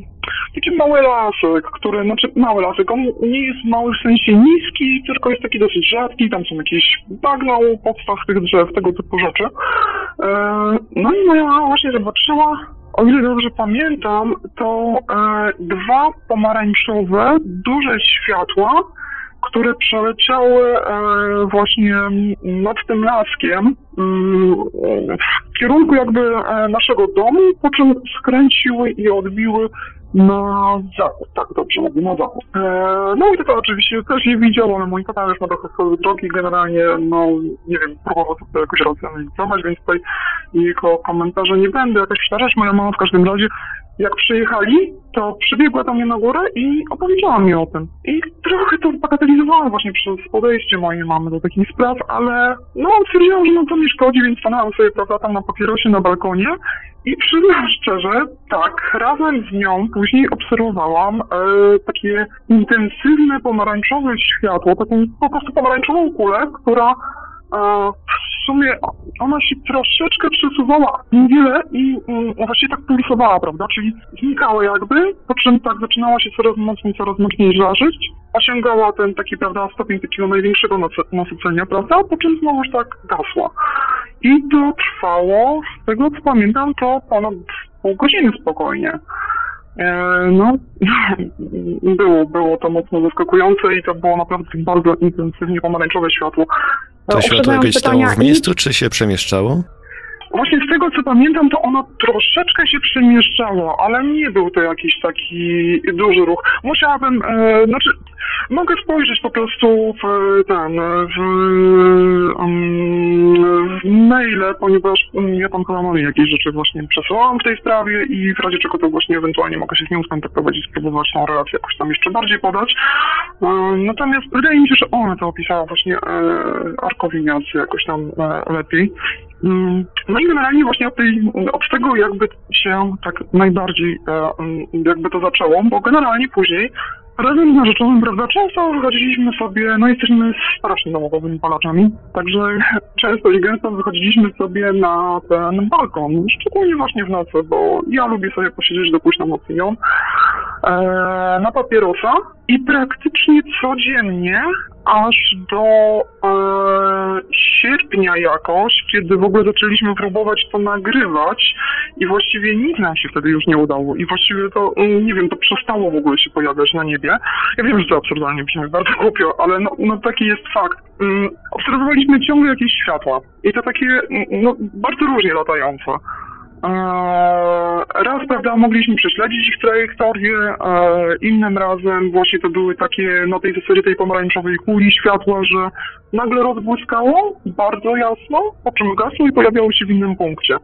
[SPEAKER 2] taki mały lasek, który, znaczy mały lasek, on nie jest mały w sensie niski, tylko jest taki dosyć rzadki, tam są jakieś bagna u podstaw tych drzew, tego typu rzeczy. E, No i moja mama właśnie zobaczyła, o ile dobrze pamiętam, to e, dwa pomarańczowe, duże światła, które przeleciały e, właśnie nad tym laskiem mm, w kierunku jakby e, naszego domu, po czym skręciły i odbiły na zachód, tak dobrze mówię, na zachód. E, no i tata oczywiście też je widział, ale mój tata już ma trochę drogi, generalnie, no nie wiem, próbował to jakoś racjonalizować, więc tutaj jego komentarze nie będę jakoś przytaczać. Moja mama w każdym razie jak przyjechali, to przybiegła do mnie na górę i opowiedziała mi o tym. I trochę to bagatelizowałam właśnie przez podejście mojej mamy do takich spraw, ale no stwierdziłam, że no to nie szkodzi, więc stanęłam sobie prawda tam na papierosie na balkonie i przyznam szczerze, tak, razem z nią później obserwowałam e, takie intensywne pomarańczowe światło, taką po prostu pomarańczową kulę, która w sumie ona się troszeczkę przesuwała niewiele i mm, właściwie tak pulsowała, prawda? Czyli znikała jakby, po czym tak zaczynała się coraz mocniej, coraz mocniej żarzyć. Osiągała ten taki, prawda, stopień takiego największego nasy- nasycenia, prawda? Po czym znowuż tak gasła. I to trwało, z tego co pamiętam, to ponad pół godziny spokojnie. E, No, było, było to mocno zaskakujące i to było naprawdę bardzo intensywnie pomarańczowe światło.
[SPEAKER 1] To
[SPEAKER 2] E,
[SPEAKER 1] światło
[SPEAKER 2] uprzedzając
[SPEAKER 1] jakieś stało w
[SPEAKER 2] i-
[SPEAKER 1] miejscu, czy się przemieszczało?
[SPEAKER 2] Właśnie z tego co pamiętam, to ono troszeczkę się przemieszczało, ale nie był to jakiś taki duży ruch. Musiałabym, e, znaczy, mogę spojrzeć po prostu w ten, w, um, maile, ponieważ mm, ja tam chyba jakieś rzeczy właśnie przesyłałam w tej sprawie i w razie czego to właśnie ewentualnie mogę się z nią skontaktować i spróbować tą relację jakoś tam jeszcze bardziej podać. E, natomiast wydaje mi się, że ona to opisała właśnie e, Arkowiniacy jakoś tam e, lepiej. Mm, No i generalnie właśnie od, tej, od tego jakby się tak najbardziej mm, jakby to zaczęło, bo generalnie później razem z narzeczonym, prawda, często wychodziliśmy sobie, no jesteśmy strasznie domowymi palaczami, także często i gęsto wychodziliśmy sobie na ten balkon, szczególnie właśnie w nocy, bo ja lubię sobie posiedzieć do późna nocy ją, e, na papierosa i praktycznie codziennie aż do e, sierpnia jakoś, kiedy w ogóle zaczęliśmy próbować to nagrywać i właściwie nic nam się wtedy już nie udało i właściwie to, mm, nie wiem, to przestało w ogóle się pojawiać na niebie. Ja wiem, że to absurdalnie brzmi bardzo głupio, ale no, no taki jest fakt. Mm, Obserwowaliśmy ciągle jakieś światła i to takie, mm, no, bardzo różnie latające. Eee, Raz, prawda, mogliśmy prześledzić ich trajektorię, eee, innym razem właśnie to były takie na tej zasadzie tej pomarańczowej kuli światła, że nagle rozbłyskało bardzo jasno, po czym gasło i pojawiało się w innym punkcie.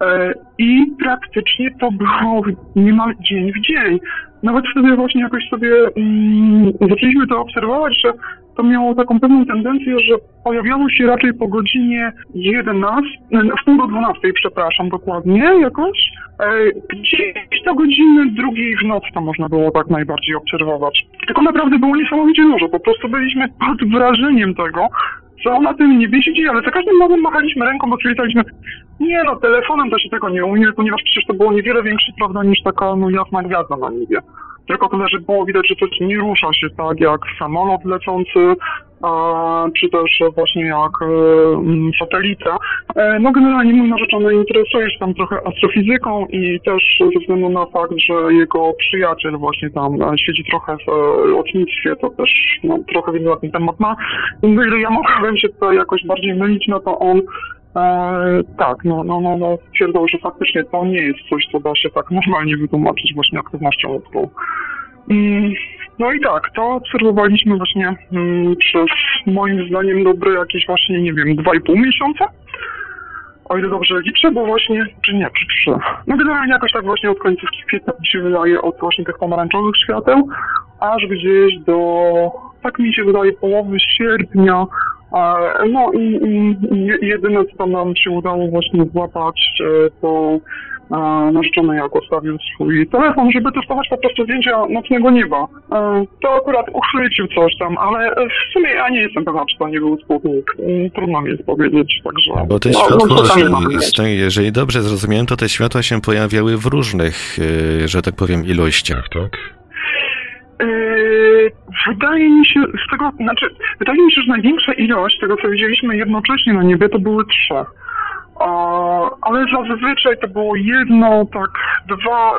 [SPEAKER 2] Eee, I praktycznie to było niemal dzień w dzień. Nawet wtedy właśnie jakoś sobie mm, zaczęliśmy to obserwować, że to miało taką pewną tendencję, że pojawiało się raczej po godzinie 11, w pół do 12, przepraszam, dokładnie jakoś. E, Gdzieś do godziny drugiej w nocy to można było tak najbardziej obserwować. Tylko naprawdę było niesamowicie dużo, po prostu byliśmy pod wrażeniem tego, co na tym niebie się dzieje, ale za każdym razem machaliśmy ręką, bo stwierdzaliśmy, nie no, telefonem to się tego nie umie, ponieważ przecież to było niewiele większe, prawda, niż taka no jasna gwiazda na niebie. Tylko tyle, że było widać, że to nie rusza się tak jak samolot lecący, czy też właśnie jak e, mm, satelita. E, no generalnie mój narzeczony interesuje się tam trochę astrofizyką i też ze względu na fakt, że jego przyjaciel właśnie tam e, siedzi trochę w lotnictwie, to też no, trochę wiele na ten temat ma. No ja mogłem się tutaj jakoś bardziej mylić, no to on E, tak, no, no, no, no, twierdzą, że faktycznie to nie jest coś, co da się tak normalnie wytłumaczyć właśnie aktywnością mózgu. Mm, No i tak, to obserwowaliśmy właśnie mm, przez moim zdaniem dobre jakieś właśnie, nie wiem, 2,5 miesiąca. O ile dobrze liczę, bo właśnie, czy nie, czy trzy. No generalnie jakoś tak właśnie od końcówki kwietnia mi się wydaje od właśnie tych pomarańczowych świateł, aż gdzieś do, tak mi się wydaje, połowy sierpnia, E, No i, i i jedyne, co nam się udało właśnie złapać, e, to e, narzeczony jak ustawił swój telefon, żeby testować po prostu zdjęcia nocnego nieba. E, To akurat uchwycił coś tam, ale e, w sumie ja nie jestem pewna, czy to nie był sputnik. Mm, Trudno mi jest powiedzieć, także...
[SPEAKER 1] Bo te
[SPEAKER 2] no,
[SPEAKER 1] światła,
[SPEAKER 2] no, tam mamy
[SPEAKER 1] z- jeżeli dobrze zrozumiałem, to te światła się pojawiały w różnych, że tak powiem, ilościach, tak?
[SPEAKER 2] Yy, wydaje mi się, z tego, znaczy, wydaje mi się, że największa ilość tego, co widzieliśmy jednocześnie na niebie, to były trzy. A, ale zazwyczaj to było jedno, tak, dwa.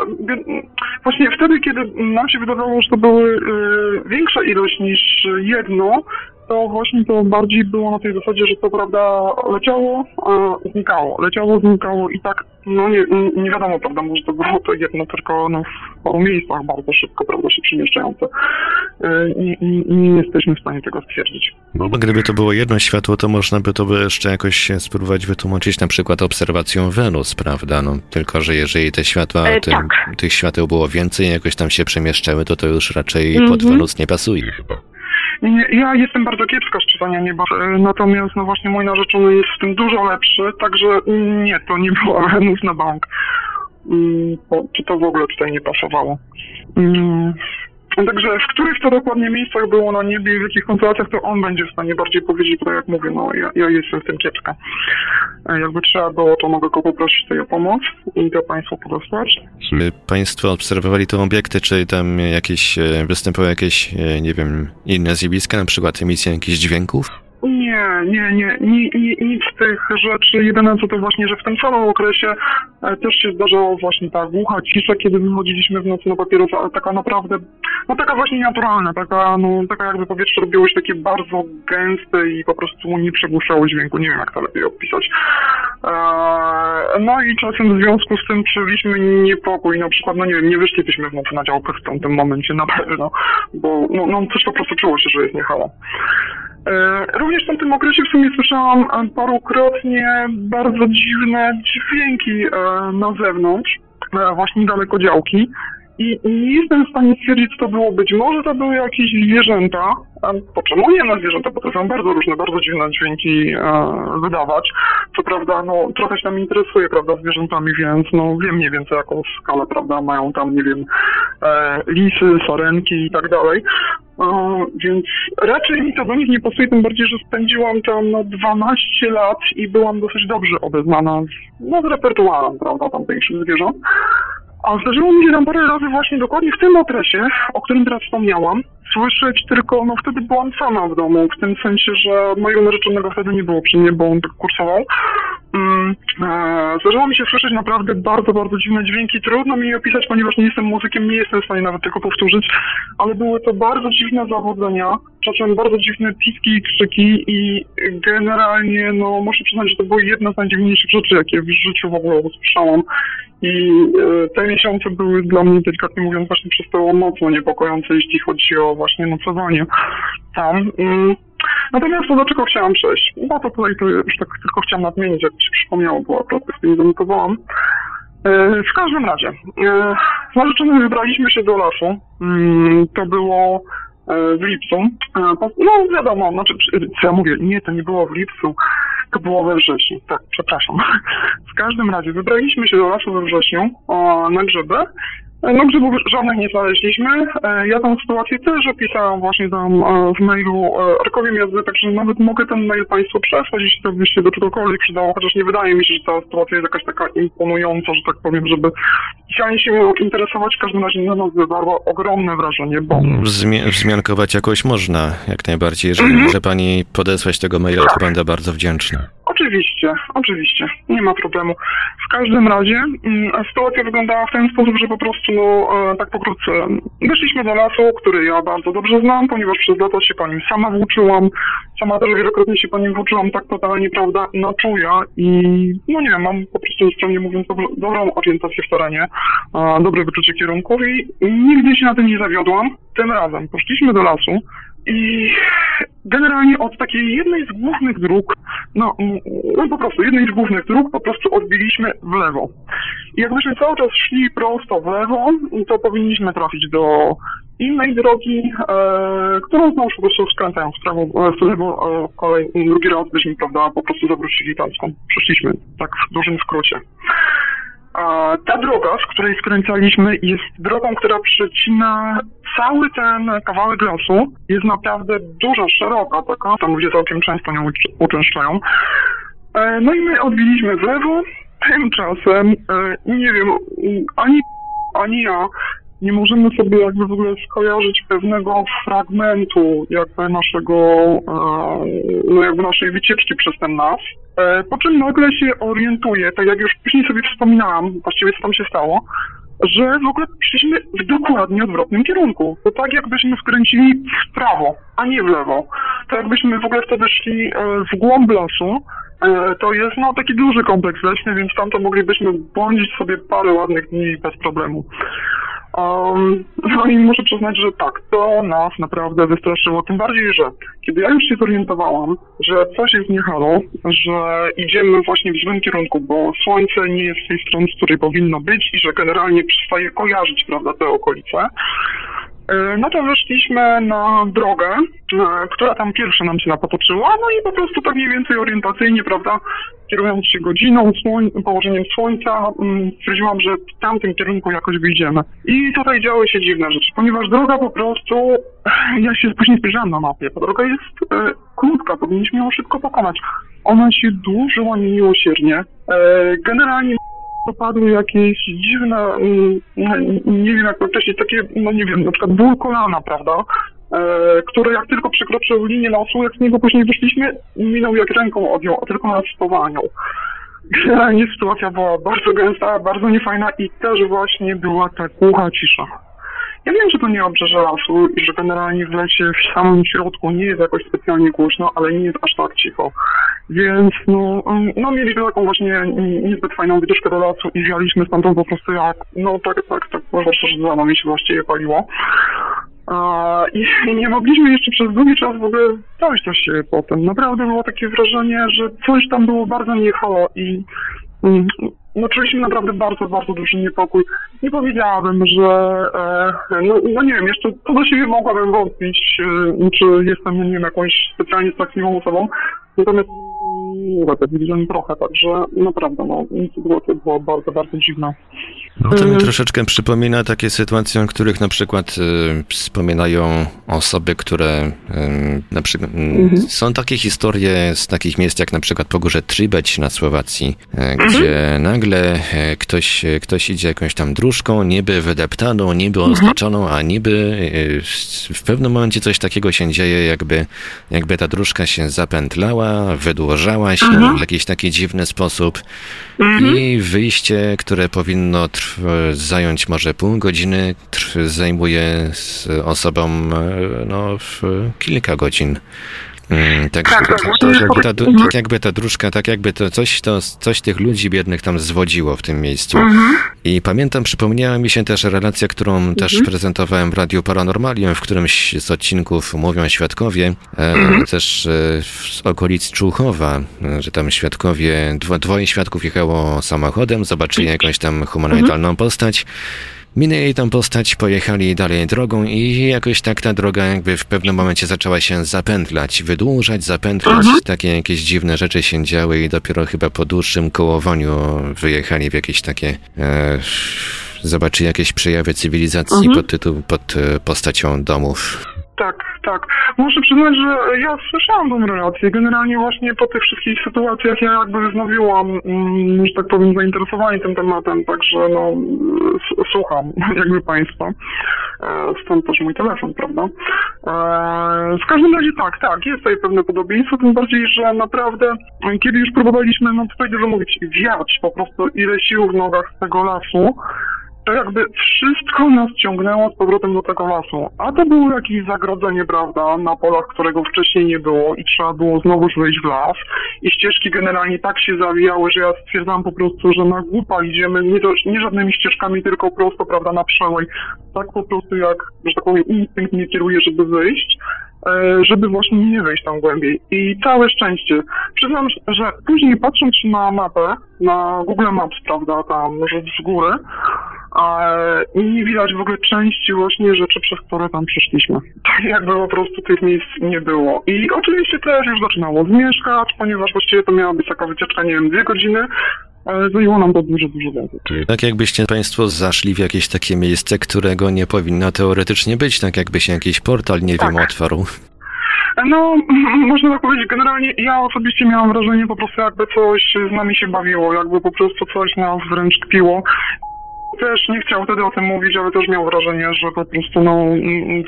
[SPEAKER 2] Właśnie wtedy, kiedy nam się wydawało, że to były yy, większa ilość niż jedno, to właśnie to bardziej było na tej zasadzie, że to prawda leciało, a znikało, leciało, znikało i tak, no nie, nie wiadomo, prawda, może to było to jedno, tylko no, w paru miejscach bardzo szybko, prawda, się przemieszczające. Yy, I, i, i nie jesteśmy w stanie tego stwierdzić.
[SPEAKER 1] Bo gdyby to było jedno światło, to można by to by jeszcze jakoś spróbować wytłumaczyć na przykład obserwacją Wenus, prawda? No, tylko, że jeżeli te światła,
[SPEAKER 5] E,
[SPEAKER 1] tym,
[SPEAKER 5] tak.
[SPEAKER 1] tych świateł było więcej, jakoś tam się przemieszczały, to to już raczej
[SPEAKER 5] Mhm.
[SPEAKER 1] pod Wenus nie pasuje chyba.
[SPEAKER 2] Ja jestem bardzo kiepska z czytania nieba, natomiast no właśnie mój narzeczony jest w tym dużo lepszy, także mm, nie, to nie była Wenus na bank. Mm, czy to w ogóle tutaj nie pasowało? Także w których to dokładnie miejscach było na niebie i w jakich konsultacjach, to on będzie w stanie bardziej powiedzieć, bo jak mówię, no ja, ja jestem w tym kiepska. E, Jakby trzeba było, to mogę go poprosić tutaj o pomoc i to Państwu podesłać.
[SPEAKER 1] Czy Państwo obserwowali te obiekty, czy tam jakieś, e, występowały jakieś, e, nie wiem, inne zjawiska, na przykład emisja jakichś dźwięków?
[SPEAKER 2] Nie, nie, nie, ni, ni, nic z tych rzeczy. Jedyne co to właśnie, że w tym samym okresie e, też się zdarzało właśnie ta głucha cisza, kiedy wychodziliśmy w nocy na papierosa, ale taka naprawdę, no taka właśnie naturalna, taka, no, taka jakby powietrze robiło się takie bardzo gęste i po prostu nie przegłuszało dźwięku, nie wiem jak to lepiej opisać. E, no i czasem w związku z tym czuliśmy niepokój, na przykład, no nie wiem, nie wyszlibyśmy w nocy na działkę w tamtym momencie na pewno, bo no, no coś po prostu czuło się, że jest niehalo. E, Również w tamtym okresie w sumie słyszałam e, parukrotnie bardzo dziwne dźwięki e, na zewnątrz, właśnie daleko działki. I nie jestem w stanie stwierdzić, co to było. Być może to były jakieś zwierzęta. A po czemu nie na zwierzęta? Bo to są bardzo różne, bardzo dziwne dźwięki e, wydawać. Co prawda, no trochę się tam interesuję, prawda, zwierzętami, więc no wiem mniej więcej jaką skalę, prawda, mają tam, nie wiem, e, lisy, sarenki i tak dalej. E, więc raczej mi to do nich nie pasuje, tym bardziej, że spędziłam tam no, 12 lat i byłam dosyć dobrze obeznana z, no, z repertuarem, prawda, tamtejszych zwierząt. A zdarzyło mi się tam parę razy właśnie dokładnie w tym okresie, o którym teraz wspomniałam, słyszeć tylko, no wtedy byłam sama w domu, w tym sensie, że mojego narzeczonego wtedy nie było przy mnie, bo on tak kursował. Mm, e, zdarzyło mi się słyszeć naprawdę bardzo, bardzo dziwne dźwięki. Trudno mi je opisać, ponieważ nie jestem muzykiem, nie jestem w stanie nawet tego powtórzyć, ale były to bardzo dziwne zawodzenia, czasem bardzo dziwne piski i krzyki i generalnie, no muszę przyznać, że to były jedne z najdziwniejszych rzeczy, jakie w życiu w ogóle usłyszałam. I e, te miesiące były dla mnie, delikatnie mówiąc, właśnie przez to mocno niepokojące, jeśli chodzi o właśnie nocowanie tam. Mm. Natomiast to do czego chciałam przejść? No to tutaj to już tak tylko chciałam nadmienić, jak mi się przypomniało, bo akurat z tym zanotowałam. E, W każdym razie, e, z narzeczonym wybraliśmy się do lasu. Mm, To było e, w lipcu. No wiadomo, znaczy, co ja mówię, nie, to nie było w lipcu, to było we wrześniu. Tak, przepraszam. W każdym razie wybraliśmy się do lasu we wrześniu na grzyby. E, No grzybów żadnych nie znaleźliśmy. E, Ja tą sytuację też opisałam właśnie tam e, w mailu e, Arkowi Jazdy, także nawet mogę ten mail Państwu przesłać, jeśli to by się do czegokolwiek przydało, chociaż nie wydaje mi się, że ta sytuacja jest jakaś taka imponująca, że tak powiem, żeby chciałem się interesować. W każdym razie na nas wywarła ogromne wrażenie, bo
[SPEAKER 1] Wzmi- wzmiankować jakoś można, jak najbardziej. Jeżeli może Pani podesłać tego maila, to będę bardzo wdzięczny.
[SPEAKER 2] Oczywiście, oczywiście, nie ma problemu. W każdym razie mm, sytuacja wyglądała w ten sposób, że po prostu, no, e, tak pokrótce, weszliśmy do lasu, który ja bardzo dobrze znam, ponieważ przez lata się po nim sama włóczyłam, sama też wielokrotnie się po nim włóczyłam tak totalnie, prawda, na czuja i, no nie mam po prostu niestrawnie mówiąc dobrą, dobrą orientację w terenie, dobre wyczucie kierunków i nigdy się na tym nie zawiodłam. Tym razem poszliśmy do lasu, i generalnie od takiej jednej z głównych dróg, no, mm, no po prostu jednej z głównych dróg po prostu odbiliśmy w lewo. I jakbyśmy cały czas szli prosto w lewo, to powinniśmy trafić do innej drogi, e, którą znowu po prostu w prawo, e, w lewo, e, kolej, drugi raz byśmy, prawda, po prostu zawrócili tam, skąd przyszliśmy, tak w dużym skrócie. A ta droga, z której skręcaliśmy, jest drogą, która przecina cały ten kawałek lasu. Jest naprawdę duża, szeroka taka, tam ludzie całkiem często nią uczęszczają. E, No i my odbiliśmy w lewo. Tymczasem, e, nie wiem, ani, ani ja nie możemy sobie jakby w ogóle skojarzyć pewnego fragmentu jakby naszego, e, no jakby naszej wycieczki przez ten las. E, Po czym nagle się orientuję, tak jak już wcześniej sobie wspominałam, właściwie co tam się stało, że w ogóle szliśmy w dokładnie odwrotnym kierunku. To tak jakbyśmy skręcili w prawo, a nie w lewo. To jakbyśmy w ogóle wtedy szli e, w głąb lasu. To jest no taki duży kompleks leśny, więc tam to moglibyśmy błądzić sobie parę ładnych dni bez problemu. Um, no i muszę przyznać, że tak, to nas naprawdę wystraszyło. Tym bardziej, że kiedy ja już się zorientowałam, że coś jest nie halo, że idziemy właśnie w złym kierunku, bo słońce nie jest z tej strony, z której powinno być i że generalnie przestaje kojarzyć, prawda, te okolice, No to wyszliśmy na drogę, e, która tam pierwsza nam się napotoczyła, no i po prostu tak mniej więcej orientacyjnie, prawda, kierując się godziną, słoń, położeniem słońca, mm, stwierdziłam, że w tamtym kierunku jakoś wyjdziemy. I tutaj działy się dziwne rzeczy, ponieważ droga po prostu, ja się później spojrzałam na mapie, ta droga jest e, krótka, powinniśmy ją szybko pokonać. Ona się dłużyła niemiłosiernie. E, generalnie dopadły jakieś dziwne, mm, nie wiem jak to określić, takie, no nie wiem, na przykład ból kolana, prawda? E, który jak tylko przekroczył linię losu, jak z niego później wyszliśmy, minął jak ręką odjął, a tylko nas spowalniał. Generalnie sytuacja była bardzo gęsta, bardzo niefajna i też właśnie była ta głucha cisza. Ja wiem, że to nie obrzeże lasu i że generalnie w lesie w samym środku nie jest jakoś specjalnie głośno, ale nie jest aż tak cicho. Więc no, no mieliśmy taką właśnie niezbyt fajną wycieczkę do lasu i wjaliśmy stamtąd po prostu jak, no tak, tak, tak, można że za nami się właściwie paliło. I nie mogliśmy jeszcze przez długi czas w ogóle dojść do siebie potem. Naprawdę było takie wrażenie, że coś tam było bardzo nie i mm, no czuliśmy naprawdę bardzo, bardzo duży niepokój. Nie powiedziałabym, że e, no, no nie wiem, jeszcze co do siebie mogłabym wątpić, e, czy jestem, nie wiem, jakąś specjalnie strachtliwą osobą. Natomiast nie tak widziałem trochę, także naprawdę, no, sytuacja była bardzo, bardzo dziwna.
[SPEAKER 1] No to mi
[SPEAKER 2] Y-
[SPEAKER 1] troszeczkę przypomina takie sytuacje, o których na przykład y, wspominają osoby, które y, na przykład y, są takie historie z takich miejsc jak na przykład Pogórze Tribeć na Słowacji, y, gdzie nagle y, ktoś, ktoś idzie jakąś tam dróżką, niby wydeptaną, niby oznaczoną, a niby w pewnym momencie coś takiego się dzieje, jakby, jakby ta dróżka się zapętlała, wydłużała się w jakiś taki dziwny sposób. I wyjście, które powinno trw- zająć może pół godziny, zajmuje z osobą e, no, kilka godzin. Mm, Tak,
[SPEAKER 2] Tak,
[SPEAKER 1] tak,
[SPEAKER 2] tak,
[SPEAKER 1] tak, jakby ta,
[SPEAKER 2] mhm.
[SPEAKER 1] tak jakby ta dróżka, tak jakby to coś, to coś tych ludzi biednych tam zwodziło w tym miejscu. I pamiętam, przypomniała mi się też relacja, którą też prezentowałem w Radiu Paranormalium, w którymś z odcinków mówią świadkowie, e, też e, w- z okolic Człuchowa, e, że tam świadkowie, dwo, dwoje świadków jechało samochodem, zobaczyli jakąś tam humanoidalną postać, Minęli tą postać, pojechali dalej drogą i jakoś tak ta droga jakby w pewnym momencie zaczęła się zapętlać, wydłużać, zapętlać. Takie jakieś dziwne rzeczy się działy i dopiero chyba po dłuższym kołowaniu wyjechali w jakieś takie... E, zobaczyli jakieś przejawy cywilizacji pod, tytuł, pod e, postacią domów.
[SPEAKER 2] Tak, tak. Muszę przyznać, że ja słyszałam tą relację. Generalnie właśnie po tych wszystkich sytuacjach ja jakby wznowiłam, mm, że tak powiem, zainteresowanie tym tematem, także no słucham jakby Państwa. E, Stąd też mój telefon, prawda? E, W każdym razie tak, tak, jest tutaj pewne podobieństwo, tym bardziej, że naprawdę, kiedy już próbowaliśmy, no tutaj dużo mówić, wiać po prostu ile sił w nogach z tego lasu, to jakby wszystko nas ciągnęło z powrotem do tego lasu. A to było jakieś zagrodzenie, prawda, na polach, którego wcześniej nie było i trzeba było znowuż wejść w las. I ścieżki generalnie tak się zawijały, że ja stwierdzam po prostu, że na głupa idziemy nie, to, nie żadnymi ścieżkami, tylko prosto, prawda, na przełaj. Tak po prostu jak, że tak powiem, instynkt mnie kieruje, żeby wyjść e, żeby właśnie nie wejść tam głębiej. I całe szczęście. Przyznam, że później patrząc na mapę, na Google Maps, prawda, tam z góry, nie widać w ogóle części właśnie rzeczy, przez które tam przeszliśmy. Tak jakby po prostu tych miejsc nie było. I oczywiście też już zaczynało zmieszkać, ponieważ właściwie to miała być taka wycieczka, nie wiem, dwie godziny, ale zajęło nam to dużo, dużo więcej.
[SPEAKER 1] Tak jakbyście Państwo zaszli w jakieś takie miejsce, którego nie powinno teoretycznie być, tak jakby się jakiś portal, nie wiem,
[SPEAKER 2] Tak.
[SPEAKER 1] otwarł.
[SPEAKER 2] No, można tak powiedzieć, generalnie ja osobiście miałam wrażenie po prostu jakby coś z nami się bawiło, jakby po prostu coś nas wręcz kpiło. Też nie chciał wtedy o tym mówić, ale też miał wrażenie, że po prostu no,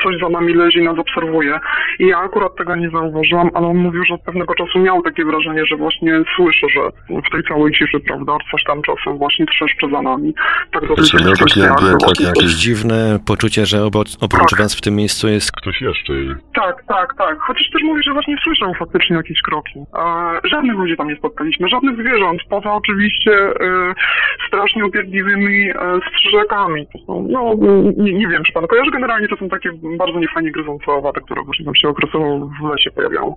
[SPEAKER 2] coś za nami lezi, nas obserwuje. I ja akurat tego nie zauważyłam, ale on mówił, że od pewnego czasu miał takie wrażenie, że właśnie słyszy, że w tej całej ciszy, prawda, coś tam czasem właśnie trzeszczy za nami. Tak dosyć
[SPEAKER 3] miał takie
[SPEAKER 2] jak
[SPEAKER 3] jakby- takie
[SPEAKER 1] Jakieś dziwne poczucie, że obo- oprócz Was w tym miejscu jest
[SPEAKER 3] Ktoś jeszcze i
[SPEAKER 2] Tak, tak, tak. Chociaż też mówi, że właśnie słyszał faktycznie jakieś kroki. E, żadnych ludzi tam nie spotkaliśmy, żadnych zwierząt, poza oczywiście e, strasznie upierdliwymi e, strzyżakami. To są, no, nie, nie wiem, czy pan kojarzy, generalnie to są takie bardzo niefajnie gryzące owaty, które właśnie tam się okresowo w lesie pojawiają.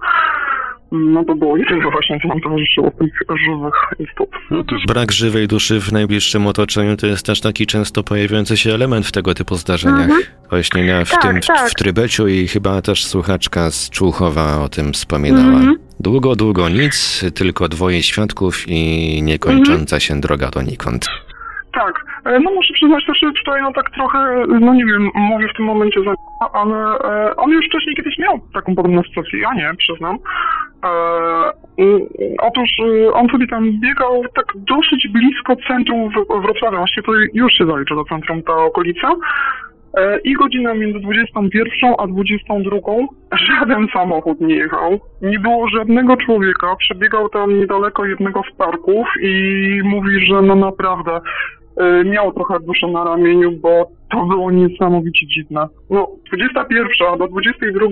[SPEAKER 2] No to było jedyne właśnie, co nam towarzyszyło tych żywych istot.
[SPEAKER 3] No
[SPEAKER 1] Brak żywej duszy w najbliższym otoczeniu to jest też taki często pojawiający się element w tego typu zdarzeniach. Właśnie na, w
[SPEAKER 4] Tak,
[SPEAKER 1] tym w,
[SPEAKER 4] tak.
[SPEAKER 1] w Trybeciu i chyba też słuchaczka z Człuchowa o tym wspominała.
[SPEAKER 4] Mhm.
[SPEAKER 1] Długo, długo nic, tylko dwoje świadków i niekończąca się droga donikąd.
[SPEAKER 2] Tak, e, no muszę przyznać też, że tutaj no tak trochę, no nie wiem, mówię w tym momencie za ale e, on już wcześniej kiedyś miał taką podobną sytuację, ja nie, przyznam. E, otóż e, on sobie tam biegał tak dosyć blisko centrum Wrocławia, właściwie to już się zalicza do centrum ta okolica. E, I godzina między 21 a 22 żaden samochód nie jechał. Nie było żadnego człowieka. Przebiegał tam niedaleko jednego z parków i mówi, że no naprawdę e, miał trochę duszę na ramieniu, bo to było niesamowicie dziwne. No, 21 do 22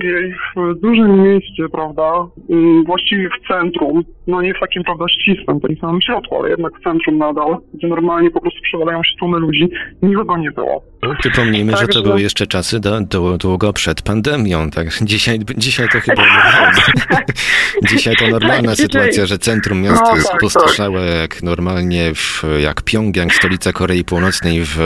[SPEAKER 2] w dużym mieście, prawda, mm, właściwie w centrum, no nie w takim, prawda, ścisłym, to nie samym środku, ale jednak w centrum nadal, gdzie normalnie po prostu przewalają się tłumy ludzi, nikogo nie było.
[SPEAKER 1] Przypomnijmy, że to
[SPEAKER 2] Także-
[SPEAKER 1] były jeszcze czasy do, do, długo przed pandemią, tak? Dzisiaj, dzisiaj to chyba normalne. dzisiaj to normalna
[SPEAKER 4] Tak,
[SPEAKER 1] sytuacja, że centrum miasta
[SPEAKER 2] No,
[SPEAKER 1] jest
[SPEAKER 2] tak,
[SPEAKER 1] pustoszałe jak normalnie, w, jak Pjongjang, stolica Korei Północnej w,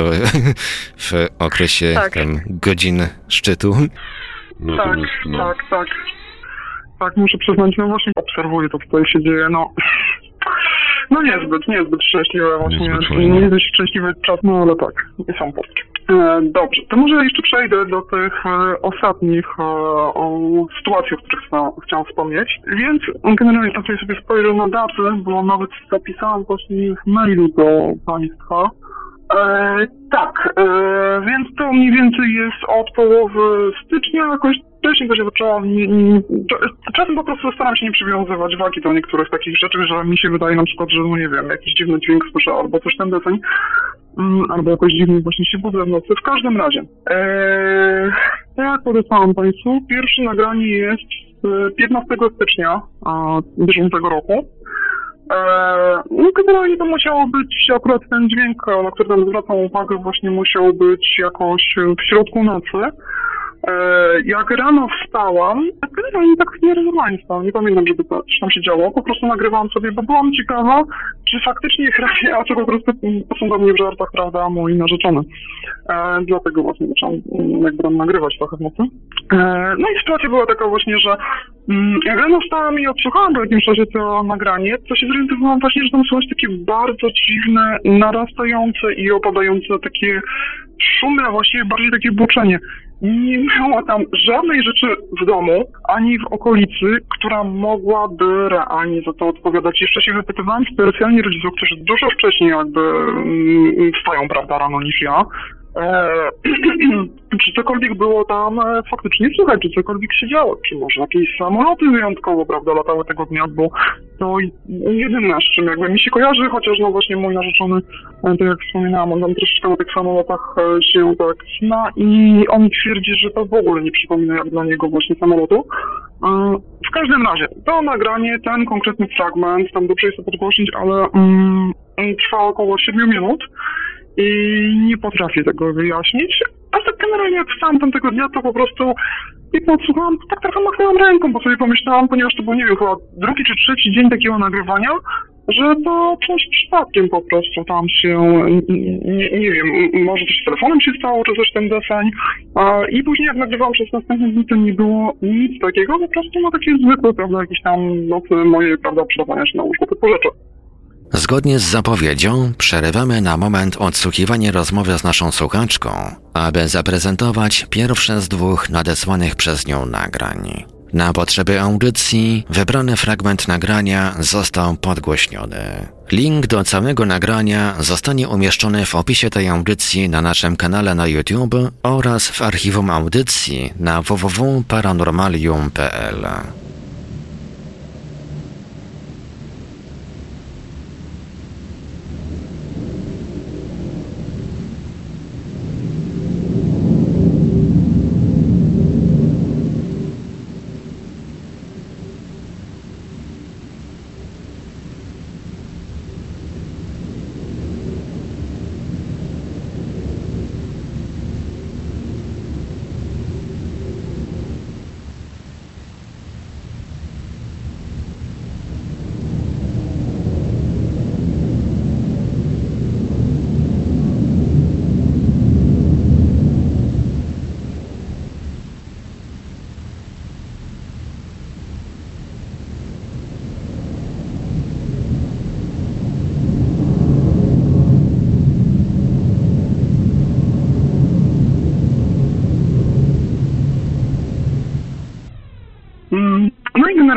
[SPEAKER 1] w okresie
[SPEAKER 4] Tak.
[SPEAKER 1] tam, godzin szczytu.
[SPEAKER 2] Tak,
[SPEAKER 3] natomiast no,
[SPEAKER 2] tak, tak. Tak, muszę przyznać, no właśnie obserwuję to, co tutaj się dzieje, no... No niezbyt, niezbyt szczęśliwe właśnie,
[SPEAKER 3] Niezbyt fajnie.
[SPEAKER 2] niezbyt szczęśliwy czas, no ale tak, nie są polskie. E, dobrze, to może jeszcze przejdę do tych e, ostatnich e, o, sytuacji, o których chcia- chciałam wspomnieć. Więc generalnie tutaj sobie spojrzę na daty, bo nawet zapisałam właśnie w mailu do Państwa. E, tak, e, więc to mniej więcej jest od połowy stycznia, jakoś. Nie, nie, cza- czasem po prostu staram się nie przywiązywać wagi do niektórych takich rzeczy, że mi się wydaje na przykład, że no nie wiem, jakiś dziwny dźwięk słyszę albo coś ten deseń, mm, albo jakoś dziwnie właśnie się budzę w nocy. W każdym razie, e, tak jak podesłałam Państwu, pierwsze nagranie jest z 15 stycznia bieżącego roku. Eee, no generalnie to musiało być akurat ten dźwięk, na który tam zwracam uwagę, właśnie musiał być jakoś w środku nocy. Eee, jak rano wstałam, tak generalnie tak nieregularnie wstałam, nie pamiętam, żeby to coś tam się działo, po prostu nagrywałam sobie, bo byłam ciekawa, czy faktycznie hrabia, a czy po prostu posądzał mnie w żartach, prawda, mój narzeczony. Eee, dlatego właśnie zaczęłam mm, jakby nagrywać trochę w nocy. Eee, no i sytuacja była taka właśnie, że mm, jak rano wstałam i odsłuchałam po jakimś czasie to nagranie, to się zorientowałam właśnie, że tam słychać takie bardzo dziwne, narastające i opadające takie szumy, a właściwie bardziej takie buczenie. Nie było tam żadnej rzeczy w domu, ani w okolicy, która mogłaby realnie za to odpowiadać. Jeszcze się wypytywałam specjalnie rodziców, którzy dużo wcześniej jakby mm, wstają, prawda, rano niż ja. Eee, czy cokolwiek było tam e, faktycznie słychać, czy cokolwiek się działo, czy może jakieś samoloty wyjątkowo, prawda, latały tego dnia, bo to jedyne, z czym jakby mi się kojarzy, chociaż no właśnie mój narzeczony, e, tak jak wspominałam, on tam troszeczkę na tych samolotach e, się tak zna i on twierdzi, że to w ogóle nie przypomina jak dla niego właśnie samolotu. E, W każdym razie, to nagranie, ten konkretny fragment, tam dobrze jest to podgłosić, ale mm, trwa około 7 minut i nie potrafię tego wyjaśnić. A tak generalnie jak wstałem tamtego dnia, to po prostu i podsłuchałam, tak trochę machnęłam ręką, bo sobie pomyślałam, ponieważ to był, nie wiem, chyba drugi czy trzeci dzień takiego nagrywania, że to coś przypadkiem po prostu tam się, nie, nie wiem, może coś z telefonem się stało, czy coś ten deseń. I później jak nagrywałam przez następne dni, to nie było nic takiego, po prostu no takie zwykłe, prawda, jakieś tam nocy moje, prawda, przydawania się na łóżku typu rzeczy.
[SPEAKER 1] Zgodnie z zapowiedzią przerywamy na moment odsłuchiwanie rozmowy z naszą słuchaczką, aby zaprezentować pierwsze z dwóch nadesłanych przez nią nagrań. Na potrzeby audycji wybrany fragment nagrania został podgłośniony. Link do całego nagrania zostanie umieszczony w opisie tej audycji na naszym kanale na YouTube oraz w archiwum audycji na www.paranormalium.pl.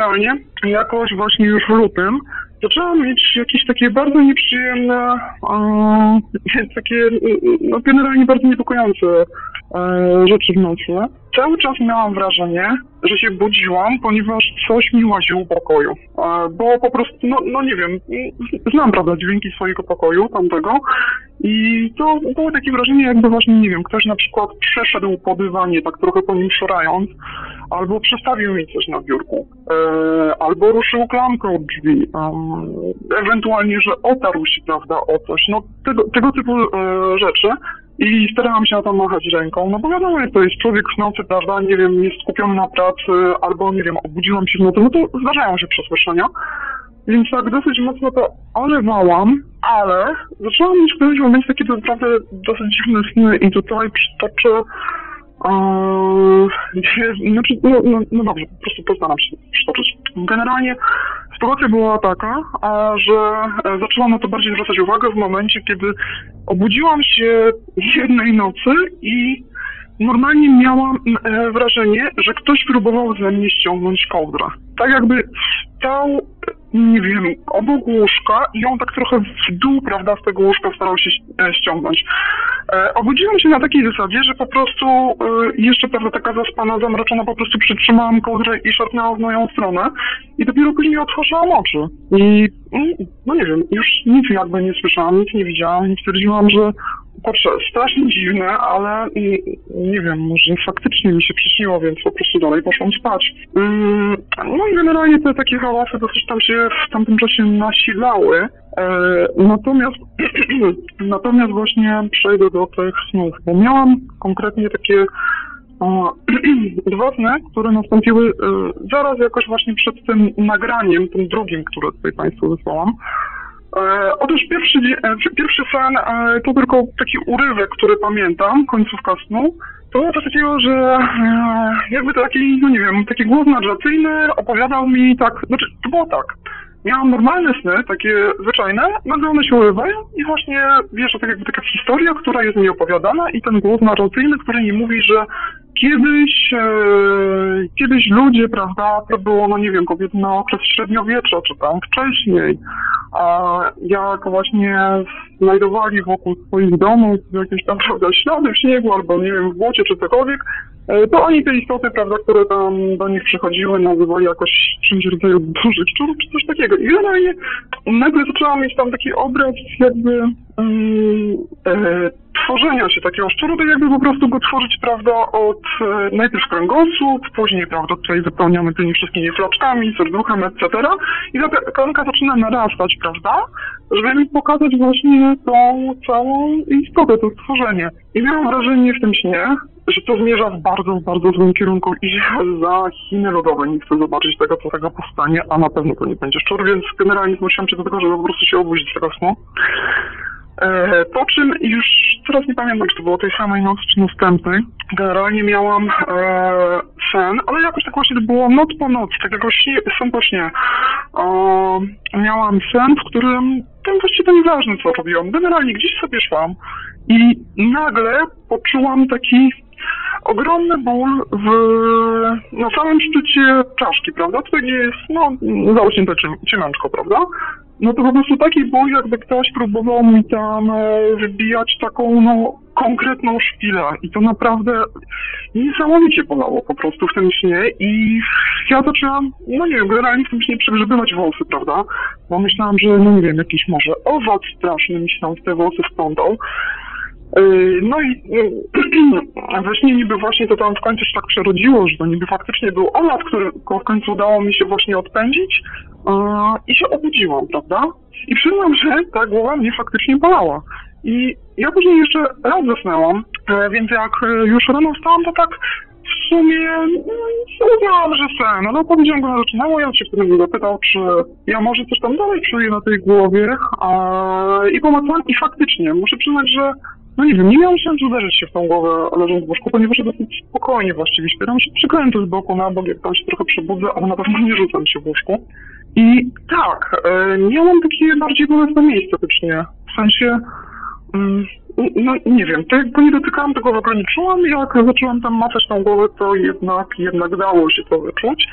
[SPEAKER 2] generalnie jakoś właśnie już w lutym zaczęłam mieć jakieś takie bardzo nieprzyjemne, e, takie no, generalnie bardzo niepokojące e, rzeczy w nocy. Cały czas miałam wrażenie, że się budziłam, ponieważ coś mi łaziło w pokoju. E, bo po prostu, no, no nie wiem, znam, prawda, dźwięki swojego pokoju tamtego i to było takie wrażenie, jakby właśnie, nie wiem, ktoś na przykład przeszedł po dywanie, tak trochę po nim szorając, albo przestawił mi coś na biurku, e, albo ruszył klamkę od drzwi, ewentualnie, że otarł się, prawda, o coś, no tego, tego typu e, rzeczy. I starałam się na to machać ręką, no bo wiadomo, jak to jest człowiek w nocy, prawda, nie wiem, jest skupiony na pracy, albo, nie wiem, obudziłam się w nocy, no to zdarzają się przesłyszenia. Więc tak dosyć mocno to olewałam, ale zaczęłam mieć w którymś momencie takie naprawdę dosyć dziwne sny i tutaj przytoczę znaczy, no, no, no dobrze, po prostu postaram się przytoczyć. Generalnie sytuacja była taka, że e, zaczęłam na to bardziej zwracać uwagę w momencie, kiedy obudziłam się jednej nocy i normalnie miałam e, wrażenie, że ktoś próbował ze mnie ściągnąć kołdrę. Tak jakby stał nie wiem, obok łóżka i on tak trochę w dół, prawda, z tego łóżka starał się e, ściągnąć. E, obudziłam się na takiej zasadzie, że po prostu e, jeszcze, prawda, taka zaspana, zamroczona, po prostu przytrzymałam kołdrę i szarpnęłam w moją stronę i dopiero później otworzyłam oczy. I, no nie wiem, już nic jakby nie słyszałam, nic nie widziałam i stwierdziłam, że Kurczę, strasznie dziwne, ale nie wiem, może faktycznie mi się przyśniło, więc po prostu dalej poszłam spać. Mm, no i generalnie te takie hałasy dosyć tam się w tamtym czasie nasilały. E, natomiast, natomiast właśnie przejdę do tych snów, bo miałam konkretnie takie dwa sny, które nastąpiły e, zaraz jakoś właśnie przed tym nagraniem, tym drugim, które tutaj Państwu wysłałam. E, otóż pierwszy, e, pierwszy sen e, to tylko taki urywek, który pamiętam, końcówka snu. To było coś takiego, że jakby to taki, no nie wiem, taki głos narracyjny opowiadał mi tak, znaczy to było tak. Miałam normalne sny, takie zwyczajne, nagle one się urywają i właśnie, wiesz, to tak jakby taka historia, która jest mi opowiadana i ten głos narracyjny, który mi mówi, że kiedyś, e, kiedyś ludzie, prawda, to było, no nie wiem, powiedzmy okres średniowiecza, czy tam wcześniej, a jak właśnie znajdowali wokół swoich domów jakieś tam, prawda, ślady w śniegu albo, nie wiem, w błocie czy cokolwiek, e, to oni te istoty, prawda, które tam do nich przychodziły, nazywali jakoś czymś rodzaju dużych szczurów czy coś takiego. I generalnie nagle zaczęłam mieć tam taki obraz jakby um, e, tworzenia się takiego szczuru, tak jakby po prostu go tworzyć, prawda, od e, najpierw kręgosłup, później, prawda, tutaj wypełniamy tymi wszystkimi flaczkami, serduchem, etc. I ta tkanka zaczyna narastać, prawda, żeby mi pokazać właśnie tą całą istotę, to stworzenie. I miałam wrażenie w tym śnie, że to zmierza w bardzo, bardzo złym kierunku i za Chiny lodowe nie chcę zobaczyć tego, co tego powstanie, a na pewno to nie będzie szczur, więc generalnie zmusiłam się do tego, żeby po prostu się obudzić z tego snu. E, po czym już teraz nie pamiętam, czy to było tej samej nocy, czy następnej. Generalnie miałam e, sen, ale jakoś tak właśnie to było noc po nocy, tak jakoś sen po śnie. E, miałam sen, w którym tam właściwie nieważne, co robiłam. Generalnie gdzieś sobie szłam i nagle poczułam taki ogromny ból w, na samym szczycie czaszki, prawda? Tutaj jest, no, zarośnięte ciemiączko, prawda? No to po prostu taki ból, jakby ktoś próbował mi tam e, wybijać taką, no, konkretną szpilę. I to naprawdę niesamowicie bolało po prostu w tym śnie. I ja zaczęłam, no nie wiem, generalnie w tym śnie przegrzebywać włosy, prawda, bo myślałam, że, no nie wiem, jakiś może owad straszny mi się tam w te włosy wplątał, no i yy, we śnie niby właśnie to tam w końcu się tak przerodziło, że to niby faktycznie był Olaf, który w końcu udało mi się właśnie odpędzić i się obudziłam, prawda? I przyznam, że ta głowa mnie faktycznie bolała. I ja później jeszcze raz zasnęłam, więc jak już rano wstałam, to tak w sumie uznałam, że sen, ale powiedziałem go na zaczynało, ja się wtedy zapytał, czy ja może coś tam dalej czuję na tej głowie a, i pomacałam i faktycznie, muszę przyznać, że no nie wiem, nie miałem szans uderzyć się w tą głowę leżąc w łóżku, ponieważ dosyć spokojnie właściwie śpieram się przykręty z boku na bok, jak tam się trochę przebudzę, ale na pewno nie rzucam się w łóżku. I tak, e, miałam takie bardziej bolesne miejsce faktycznie, w sensie, mm, no nie wiem, tak go nie dotykałam, tego w ogóle czułam, jak zaczęłam tam macać tą głowę, to jednak, jednak dało się to wyczuć.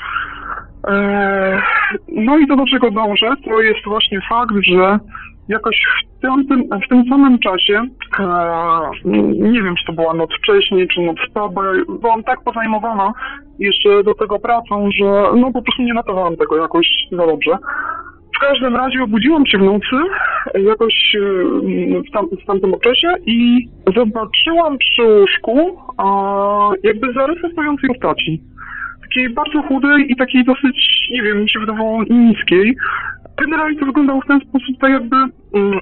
[SPEAKER 2] E, no i to do czego dążę, to jest właśnie fakt, że jakoś w tym, w tym samym czasie, e, nie wiem, czy to była noc wcześniej, czy noc po, bo byłam tak pozajmowana jeszcze do tego pracą, że no po prostu nie notowałam tego jakoś za dobrze. W każdym razie obudziłam się w nocy, jakoś e, w, tam, w tamtym okresie i zobaczyłam przy łóżku a, jakby zarysy stojącej postaci. Takiej bardzo chudej i takiej dosyć, nie wiem, mi się wydawało niskiej. Generalnie to wyglądało w ten sposób, tak jakby,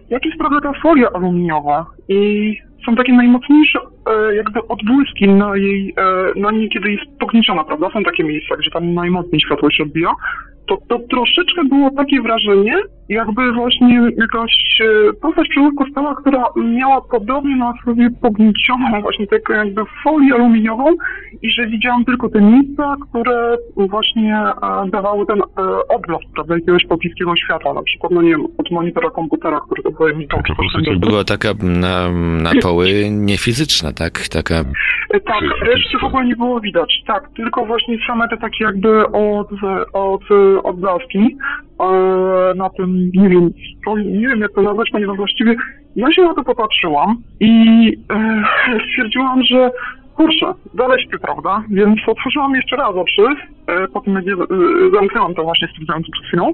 [SPEAKER 2] jak jest prawda ta folia aluminiowa i są takie najmocniejsze e, jakby odbłyski na jej, e, na niej, kiedy jest pognieciona, prawda? Są takie miejsca, gdzie tam najmocniej światło się odbija. To, to troszeczkę było takie wrażenie, jakby właśnie jakaś e, postać łóżku stała, która miała podobnie na sobie pogniecioną właśnie taką jakby folię aluminiową i że widziałam tylko te miejsca, które właśnie e, dawały ten e, odblask, prawda, jakiegoś pobliskiego światła, na przykład, no nie wiem, od monitora komputera, który to sobie mi
[SPEAKER 3] To po prostu
[SPEAKER 1] Była taka na, na poły niefizyczna, tak? Taka
[SPEAKER 2] Tak, reszty w ogóle nie było widać. Tak, tylko właśnie same te takie jakby od, od, odblaski na tym, nie wiem, to- nie wiem jak to nazwać, ponieważ właściwie ja się na to popatrzyłam i e, stwierdziłam, że kurczę, dalej prawda? Więc otworzyłam jeszcze raz oczy, e, po tym jak je e, zamknęłam to właśnie stwierdzając przed chwilą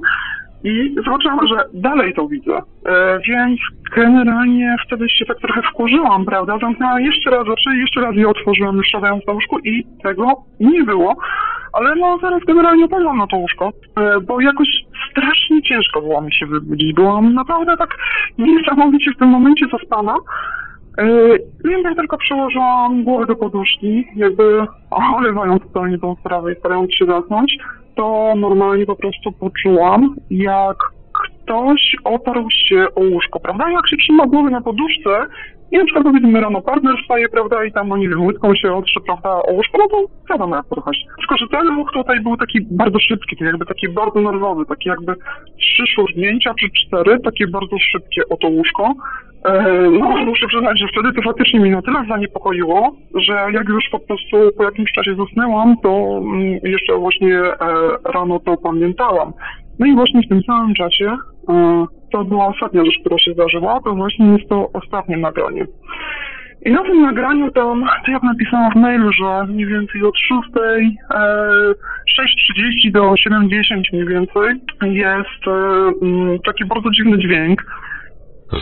[SPEAKER 2] i zobaczyłam, że dalej to widzę. Więc generalnie wtedy się tak trochę wkurzyłam, prawda? Zamknęłam jeszcze raz oczy, jeszcze raz je otworzyłam, już siadając na łóżku i tego nie było. Ale no zaraz generalnie opadłam na to łóżko, bo jakoś strasznie ciężko było mi się wybudzić. Byłam naprawdę tak niesamowicie w tym momencie zaspana. E, Wiem, jak tylko przełożyłam głowę do poduszki, jakby olewając totalnie tą sprawę i starając się zasnąć, to normalnie po prostu poczułam, jak ktoś oparł się o łóżko, prawda? Jak się trzyma głowy na poduszce i na przykład powiedzmy rano partner wstaje, prawda, i tam, wiem, łydką się otrze, prawda, o łóżko, no to wiadomo jak ruchać. Tylko, że ten ruch tutaj był taki bardzo szybki, tak jakby taki bardzo nerwowy, taki jakby trzy szurnięcia czy cztery, takie bardzo szybkie o to łóżko. E, no, muszę przyznać, że wtedy to faktycznie mnie na tyle zaniepokoiło, że jak już po prostu po jakimś czasie zasnęłam, to mm, jeszcze właśnie e, rano to pamiętałam. No i właśnie w tym samym czasie, e, to była ostatnia rzecz, która się zdarzyła, to właśnie jest to ostatnie nagranie. I na tym nagraniu tam, to jak napisałam w mailu, że mniej więcej od 6, e, 6.30 do 7.10 mniej więcej jest e, taki bardzo dziwny dźwięk.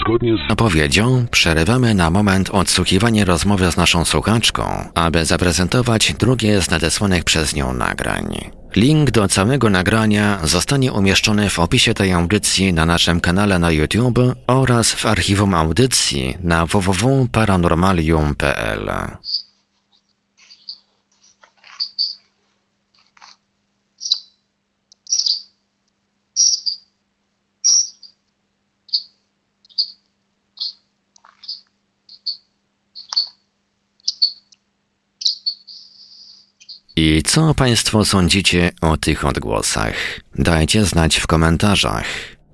[SPEAKER 3] Zgodnie z
[SPEAKER 1] opowiedzią przerywamy na moment odsłuchiwanie rozmowy z naszą słuchaczką, aby zaprezentować drugie z nadesłanych przez nią nagrań. Link do całego nagrania zostanie umieszczony w opisie tej audycji na naszym kanale na YouTube oraz w archiwum audycji na www.paranormalium.pl. I co Państwo sądzicie o tych odgłosach? Dajcie znać w komentarzach.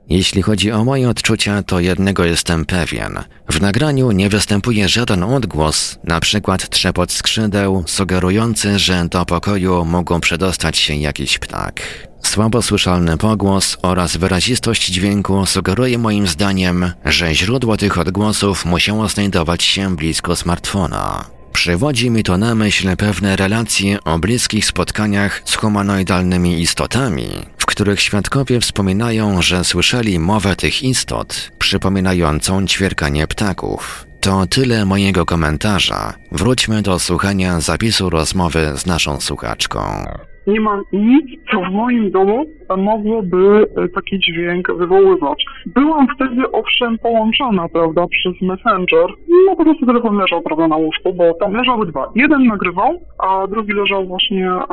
[SPEAKER 1] Jeśli chodzi o moje odczucia, to jednego jestem pewien. W nagraniu nie występuje żaden odgłos, na przykład trzepot skrzydeł, sugerujący, że do pokoju mógł przedostać się jakiś ptak. Słabo słyszalny pogłos oraz wyrazistość dźwięku sugeruje moim zdaniem, że źródło tych odgłosów musiało znajdować się blisko smartfona. Przywodzi mi to na myśl pewne relacje o bliskich spotkaniach z humanoidalnymi istotami, w których świadkowie wspominają, że słyszeli mowę tych istot, przypominającą ćwierkanie ptaków. To tyle mojego komentarza. Wróćmy do słuchania zapisu rozmowy z naszą słuchaczką.
[SPEAKER 2] Nie ma nic, co w moim domu mogłoby e, taki dźwięk wywoływać. Byłam wtedy owszem połączona, prawda, przez Messenger. No po prostu telefon leżał, prawda, na łóżku, bo tam leżały dwa. Jeden nagrywał, a drugi leżał właśnie e,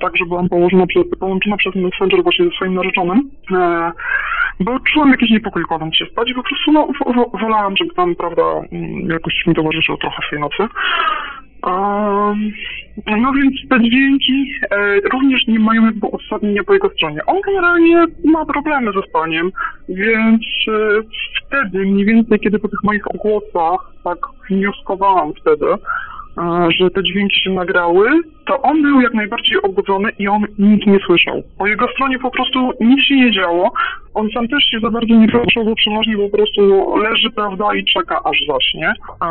[SPEAKER 2] tak, że byłam położona przez, połączona przez Messenger właśnie ze swoim narzeczonym. E, bo czułam jakiś niepokój kładąc się spać i po prostu no, wo- wo- wolałam, żeby tam, prawda, mm, jakoś mi towarzyszył trochę w tej nocy. Um, no więc te dźwięki e, również nie mają jakby uzasadnienia po jego stronie. On generalnie ma problemy ze spaniem, więc e, wtedy, mniej więcej kiedy po tych moich ogłosach, tak wnioskowałam wtedy, że te dźwięki się nagrały, to on był jak najbardziej obudzony i on nic nie słyszał. Po jego stronie po prostu nic się nie działo. On sam też się za bardzo nie poruszał, bo przeważnie po prostu leży, prawda, i czeka aż zaśnie. A,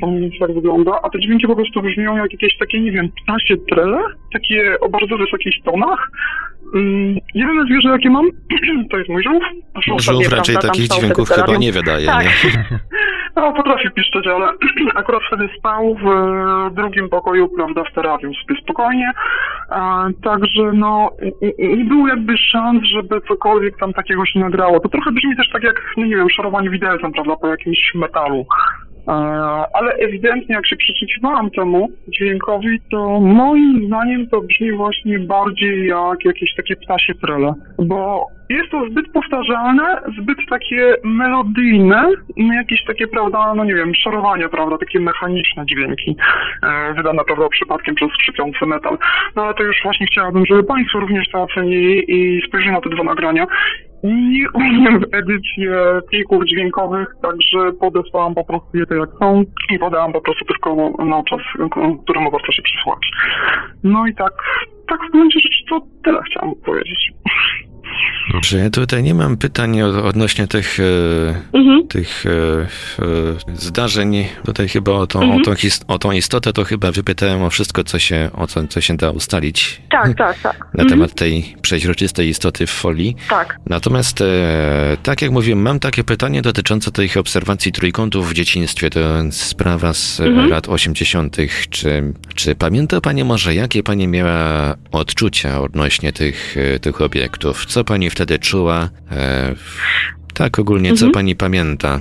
[SPEAKER 2] to mniej tak wygląda. A te dźwięki po prostu brzmią jak jakieś takie, nie wiem, ptasie trele, takie o bardzo wysokich tonach. Mm, jedyne zwierzę, jakie mam, to jest mój żółw.
[SPEAKER 1] Żółw raczej
[SPEAKER 5] prawda,
[SPEAKER 1] takich dźwięków chyba nie wydaje,
[SPEAKER 5] Tak.
[SPEAKER 1] nie?
[SPEAKER 2] No, potrafi piszczeć, ale akurat wtedy spał w e, drugim pokoju, prawda, w terarium sobie spokojnie. E, także no, nie było jakby szans, żeby cokolwiek tam takiego się nagrało. To trochę brzmi też tak jak, no nie wiem, szorowanie widelcem, prawda, po jakimś metalu. Ale ewidentnie jak się przysłuchiwałam temu dźwiękowi, to moim zdaniem to brzmi właśnie bardziej jak jakieś takie ptasie trele, bo jest to zbyt powtarzalne, zbyt takie melodyjne, no jakieś takie, prawda, no nie wiem, szorowania, prawda, takie mechaniczne dźwięki, e, wydane, prawda, przypadkiem przez skrzypiący metal. No ale to już właśnie chciałabym, żeby Państwo również to ocenili i spojrzeli na te dwa nagrania. Nie umiem edycję plików dźwiękowych, także podesłałam po prostu je tak jak są i podałam po prostu tylko na czas, który mogę się przysłać. No i tak, tak w gruncie rzeczy to tyle chciałam powiedzieć.
[SPEAKER 1] Ja tutaj nie mam pytań od- odnośnie tych, e,
[SPEAKER 5] Mhm.
[SPEAKER 1] tych e, e, zdarzeń. Tutaj chyba o tą,
[SPEAKER 5] Mhm.
[SPEAKER 1] o, tą o tą istotę to chyba wypytałem o wszystko, co się, o co, co się da ustalić
[SPEAKER 5] Tak, tak, tak.
[SPEAKER 1] na
[SPEAKER 5] Mhm.
[SPEAKER 1] temat tej przeźroczystej istoty w folii.
[SPEAKER 5] Tak.
[SPEAKER 1] Natomiast, tak jak mówiłem, mam takie pytanie dotyczące tych obserwacji trójkątów w dzieciństwie. To sprawa z
[SPEAKER 5] Mhm.
[SPEAKER 1] lat 80. Czy, czy pamięta Pani może, jakie Pani miała odczucia odnośnie tych, tych obiektów? Co Pani wtedy czuła? E, tak ogólnie, co
[SPEAKER 5] Mhm.
[SPEAKER 1] Pani pamięta?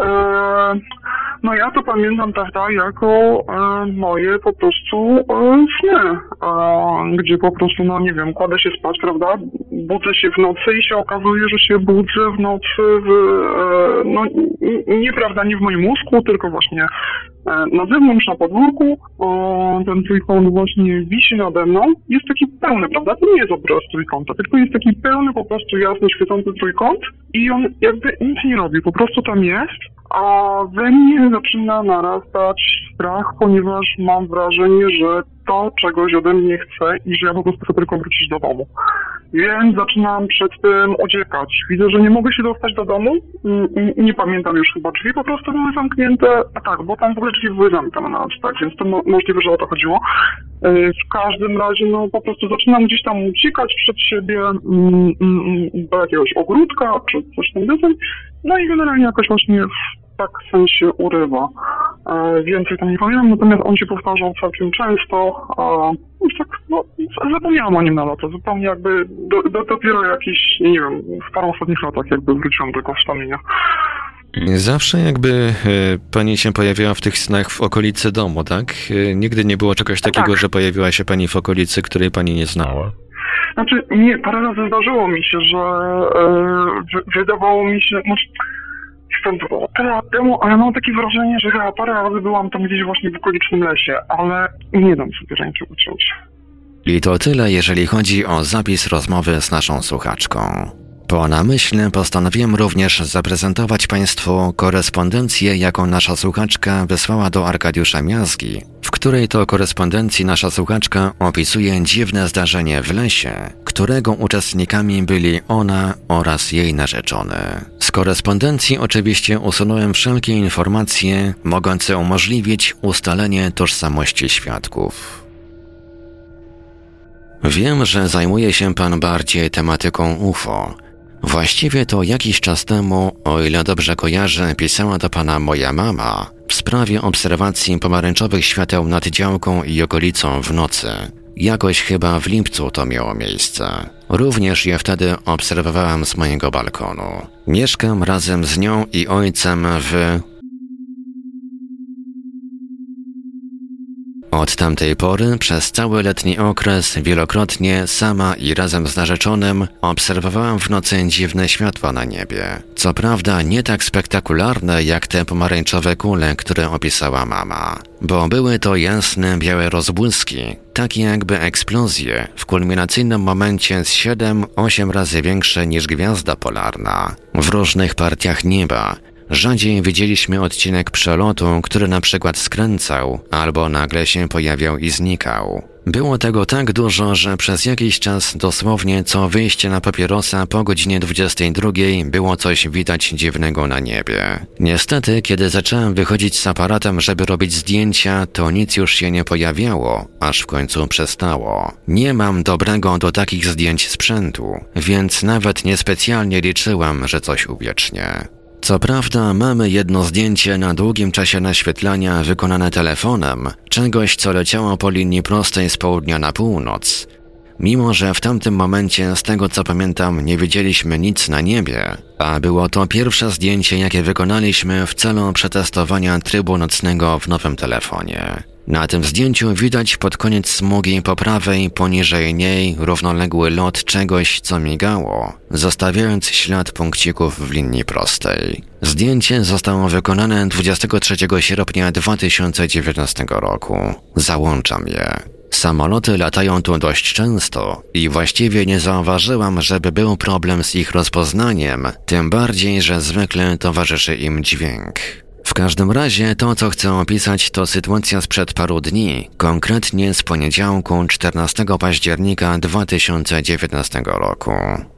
[SPEAKER 2] E, no ja to pamiętam, prawda, jako e, moje po prostu e, sny, e, gdzie po prostu, no nie wiem, kładę się spać, prawda, budzę się w nocy i się okazuje, że się budzę w nocy w, e, no n- nie, w moim mózgu, tylko właśnie na zewnątrz, na podwórku, e, ten trójkąt właśnie wisi nade mną, jest taki pełny, prawda, to nie jest obraz trójkąta, tylko jest taki pełny, po prostu jasno świecący trójkąt i on jakby nic nie robi, po prostu tam jest, a we mnie zaczyna narastać strach, ponieważ mam wrażenie, że to czegoś ode mnie chce i że ja po prostu chcę tylko wrócić do domu. Więc zaczynam przed tym uciekać. Widzę, że nie mogę się dostać do domu. Mm, Nie pamiętam już chyba drzwi, po prostu były zamknięte. A tak, bo tam w ogóle drzwi były zamknięte, tak, więc to mo- możliwe, że o to chodziło. Yy, W każdym razie, no po prostu zaczynam gdzieś tam uciekać przed siebie mm, mm, do jakiegoś ogródka czy coś tam deseń. No i generalnie jakoś właśnie w tak sensie urywa. E, więcej tam nie pamiętam, natomiast on się powtarzał całkiem często, a już tak, no, zapomniałam o nim na lata, zupełnie jakby do, do, dopiero jakieś, nie wiem, w paru ostatnich latach jakby wróciłem do tego wspomnienia.
[SPEAKER 1] Zawsze jakby e, Pani się pojawiała w tych snach w okolicy domu, tak? E, Nigdy nie było czegoś takiego,
[SPEAKER 5] Tak.
[SPEAKER 1] że pojawiła się Pani w okolicy, której Pani nie znała.
[SPEAKER 2] Znaczy, nie, parę razy zdarzyło mi się, że e, wy, wydawało mi się, znaczy, było tyle lat temu, ale mam takie wrażenie, że chyba parę razy byłam tam gdzieś właśnie w okolicznym lesie, ale nie dam sobie ręki uciąć.
[SPEAKER 1] I to tyle, jeżeli chodzi o zapis rozmowy z naszą słuchaczką. Po namyśle postanowiłem również zaprezentować Państwu korespondencję, jaką nasza słuchaczka wysłała do Arkadiusza Miazgi, w której to korespondencji nasza słuchaczka opisuje dziwne zdarzenie w lesie, którego uczestnikami byli ona oraz jej narzeczony. Z korespondencji oczywiście usunąłem wszelkie informacje mogące umożliwić ustalenie tożsamości świadków. Wiem, że zajmuje się pan bardziej tematyką UFO. Właściwie to jakiś czas temu, o ile dobrze kojarzę, pisała do pana moja mama w sprawie obserwacji pomarańczowych świateł nad działką i okolicą w nocy. Jakoś chyba w lipcu to miało miejsce. Również je wtedy obserwowałam z mojego balkonu. Mieszkam razem z nią i ojcem w Od tamtej pory przez cały letni okres wielokrotnie sama i razem z narzeczonym obserwowałam w nocy dziwne światła na niebie. Co prawda nie tak spektakularne jak te pomarańczowe kule, które opisała mama, bo były to jasne białe rozbłyski, takie jakby eksplozje w kulminacyjnym momencie z 7-8 razy większe niż gwiazda polarna, w różnych partiach nieba, Rzadziej widzieliśmy odcinek przelotu, który na przykład skręcał, albo nagle się pojawiał i znikał. Było tego tak dużo, że przez jakiś czas dosłownie co wyjście na papierosa po godzinie 22 było coś widać dziwnego na niebie. Niestety, kiedy zacząłem wychodzić z aparatem, żeby robić zdjęcia, to nic już się nie pojawiało, aż w końcu przestało. Nie mam dobrego do takich zdjęć sprzętu, więc nawet niespecjalnie liczyłem, że coś uwiecznie. Co prawda mamy jedno zdjęcie na długim czasie naświetlania wykonane telefonem, czegoś co leciało po linii prostej z południa na północ. Mimo, że w tamtym momencie, z tego co pamiętam, nie widzieliśmy nic na niebie, a było to pierwsze zdjęcie, jakie wykonaliśmy w celu przetestowania trybu nocnego w nowym telefonie. Na tym zdjęciu widać pod koniec smugi po prawej, poniżej niej, równoległy lot czegoś, co migało, zostawiając ślad punkcików w linii prostej. Zdjęcie zostało wykonane 23 sierpnia 2019 roku. Załączam je. Samoloty latają tu dość często i właściwie nie zauważyłam, żeby był problem z ich rozpoznaniem, tym bardziej, że zwykle towarzyszy im dźwięk. W każdym razie to, co chcę opisać, to sytuacja sprzed paru dni, konkretnie z poniedziałku 14 października 2019 roku.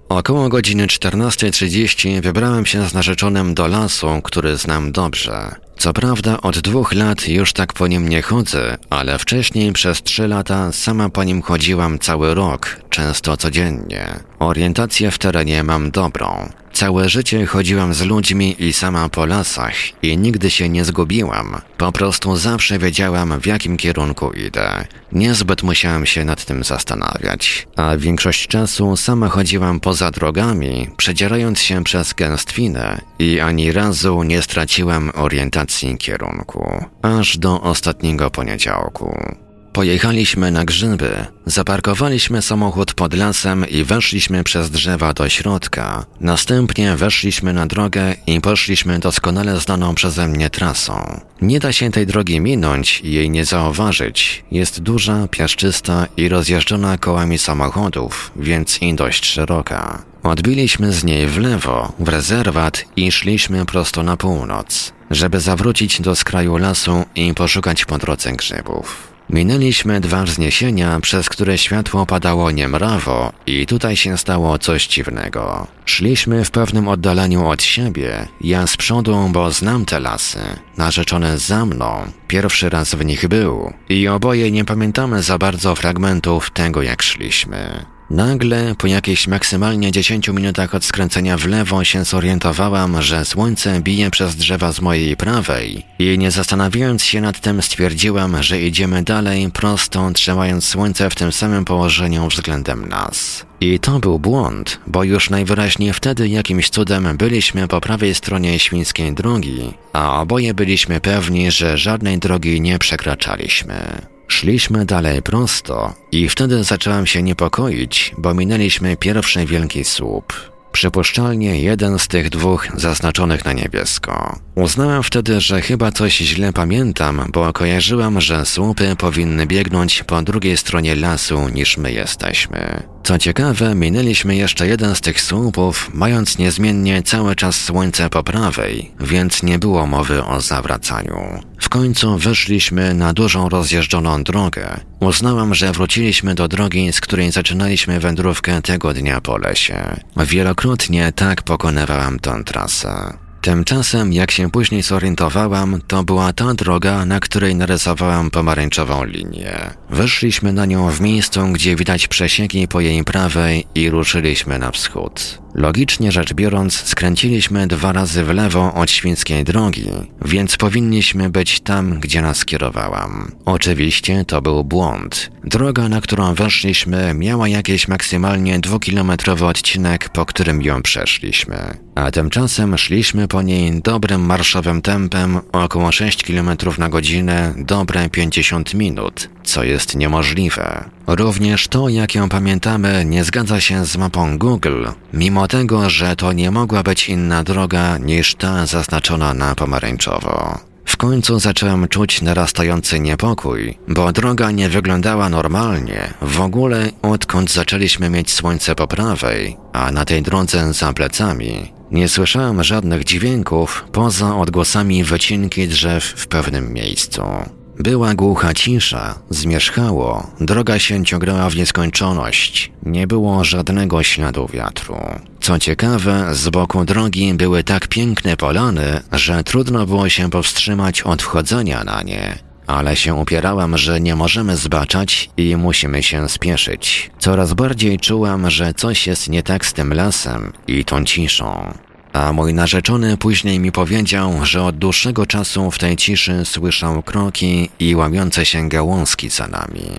[SPEAKER 1] Około godziny 14.30 wybrałem się z narzeczonym do lasu, który znam dobrze. Co prawda od dwóch lat już tak po nim nie chodzę, ale wcześniej przez trzy lata sama po nim chodziłam cały rok, często codziennie. Orientację w terenie mam dobrą. Całe życie chodziłam z ludźmi i sama po lasach i nigdy się nie zgubiłam. Po prostu zawsze wiedziałam w jakim kierunku idę. Niezbyt musiałam się nad tym zastanawiać. A większość czasu sama chodziłam poza drogami, przedzierając się przez gęstwinę i ani razu nie straciłam orientacji kierunku. Aż do ostatniego poniedziałku. Pojechaliśmy na grzyby, zaparkowaliśmy samochód pod lasem i weszliśmy przez drzewa do środka. Następnie weszliśmy na drogę i poszliśmy doskonale znaną przeze mnie trasą. Nie da się tej drogi minąć i jej nie zauważyć. Jest duża, piaszczysta i rozjeżdżona kołami samochodów, więc i dość szeroka. Odbiliśmy z niej w lewo, w rezerwat i szliśmy prosto na północ, żeby zawrócić do skraju lasu i poszukać po drodze grzybów. Minęliśmy dwa wzniesienia, przez które światło padało niemrawo i tutaj się stało coś dziwnego. Szliśmy w pewnym oddaleniu od siebie, ja z przodu, bo znam te lasy, narzeczone za mną, pierwszy raz w nich był i oboje nie pamiętamy za bardzo fragmentów tego jak szliśmy. Nagle, po jakichś maksymalnie 10 minutach od skręcenia w lewo się zorientowałam, że słońce bije przez drzewa z mojej prawej i nie zastanawiając się nad tym stwierdziłam, że idziemy dalej prosto, trzymając słońce w tym samym położeniu względem nas. I to był błąd, bo już najwyraźniej wtedy jakimś cudem byliśmy po prawej stronie świńskiej drogi, a oboje byliśmy pewni, że żadnej drogi nie przekraczaliśmy. Szliśmy dalej prosto i wtedy zaczęłam się niepokoić, bo minęliśmy pierwszy wielki słup. Przypuszczalnie jeden z tych dwóch zaznaczonych na niebiesko. Uznałem wtedy, że chyba coś źle pamiętam, bo kojarzyłam, że słupy powinny biegnąć po drugiej stronie lasu niż my jesteśmy. Co ciekawe, minęliśmy jeszcze jeden z tych słupów, mając niezmiennie cały czas słońce po prawej, więc nie było mowy o zawracaniu. W końcu wyszliśmy na dużą rozjeżdżoną drogę. Uznałam, że wróciliśmy do drogi, z której zaczynaliśmy wędrówkę tego dnia po lesie. Wielokrotnie tak pokonywałam tę trasę. Tymczasem, jak się później zorientowałam, to była ta droga, na której narysowałam pomarańczową linię. Weszliśmy na nią w miejscu, gdzie widać przesieki po jej prawej i ruszyliśmy na wschód. Logicznie rzecz biorąc, skręciliśmy dwa razy w lewo od świńskiej drogi, więc powinniśmy być tam, gdzie nas kierowałam. Oczywiście to był błąd. Droga, na którą weszliśmy, miała jakieś maksymalnie dwukilometrowy odcinek, po którym ją przeszliśmy. A tymczasem szliśmy po niej dobrym marszowym tempem około 6 km na godzinę, dobre 50 minut, co jest niemożliwe. Również to, jak ją pamiętamy, nie zgadza się z mapą Google, mimo tego, że to nie mogła być inna droga niż ta zaznaczona na pomarańczowo. W końcu zacząłem czuć narastający niepokój, bo droga nie wyglądała normalnie, w ogóle odkąd zaczęliśmy mieć słońce po prawej, a na tej drodze za plecami. Nie słyszałem żadnych dźwięków poza odgłosami wycinki drzew w pewnym miejscu. Była głucha cisza, zmierzchało, droga się ciągnęła w nieskończoność, nie było żadnego śladu wiatru. Co ciekawe, z boku drogi były tak piękne polany, że trudno było się powstrzymać od wchodzenia na nie. Ale się upierałam, że nie możemy zbaczać i musimy się spieszyć. Coraz bardziej czułam, że coś jest nie tak z tym lasem i tą ciszą. A mój narzeczony później mi powiedział, że od dłuższego czasu w tej ciszy słyszał kroki i łamiące się gałązki za nami.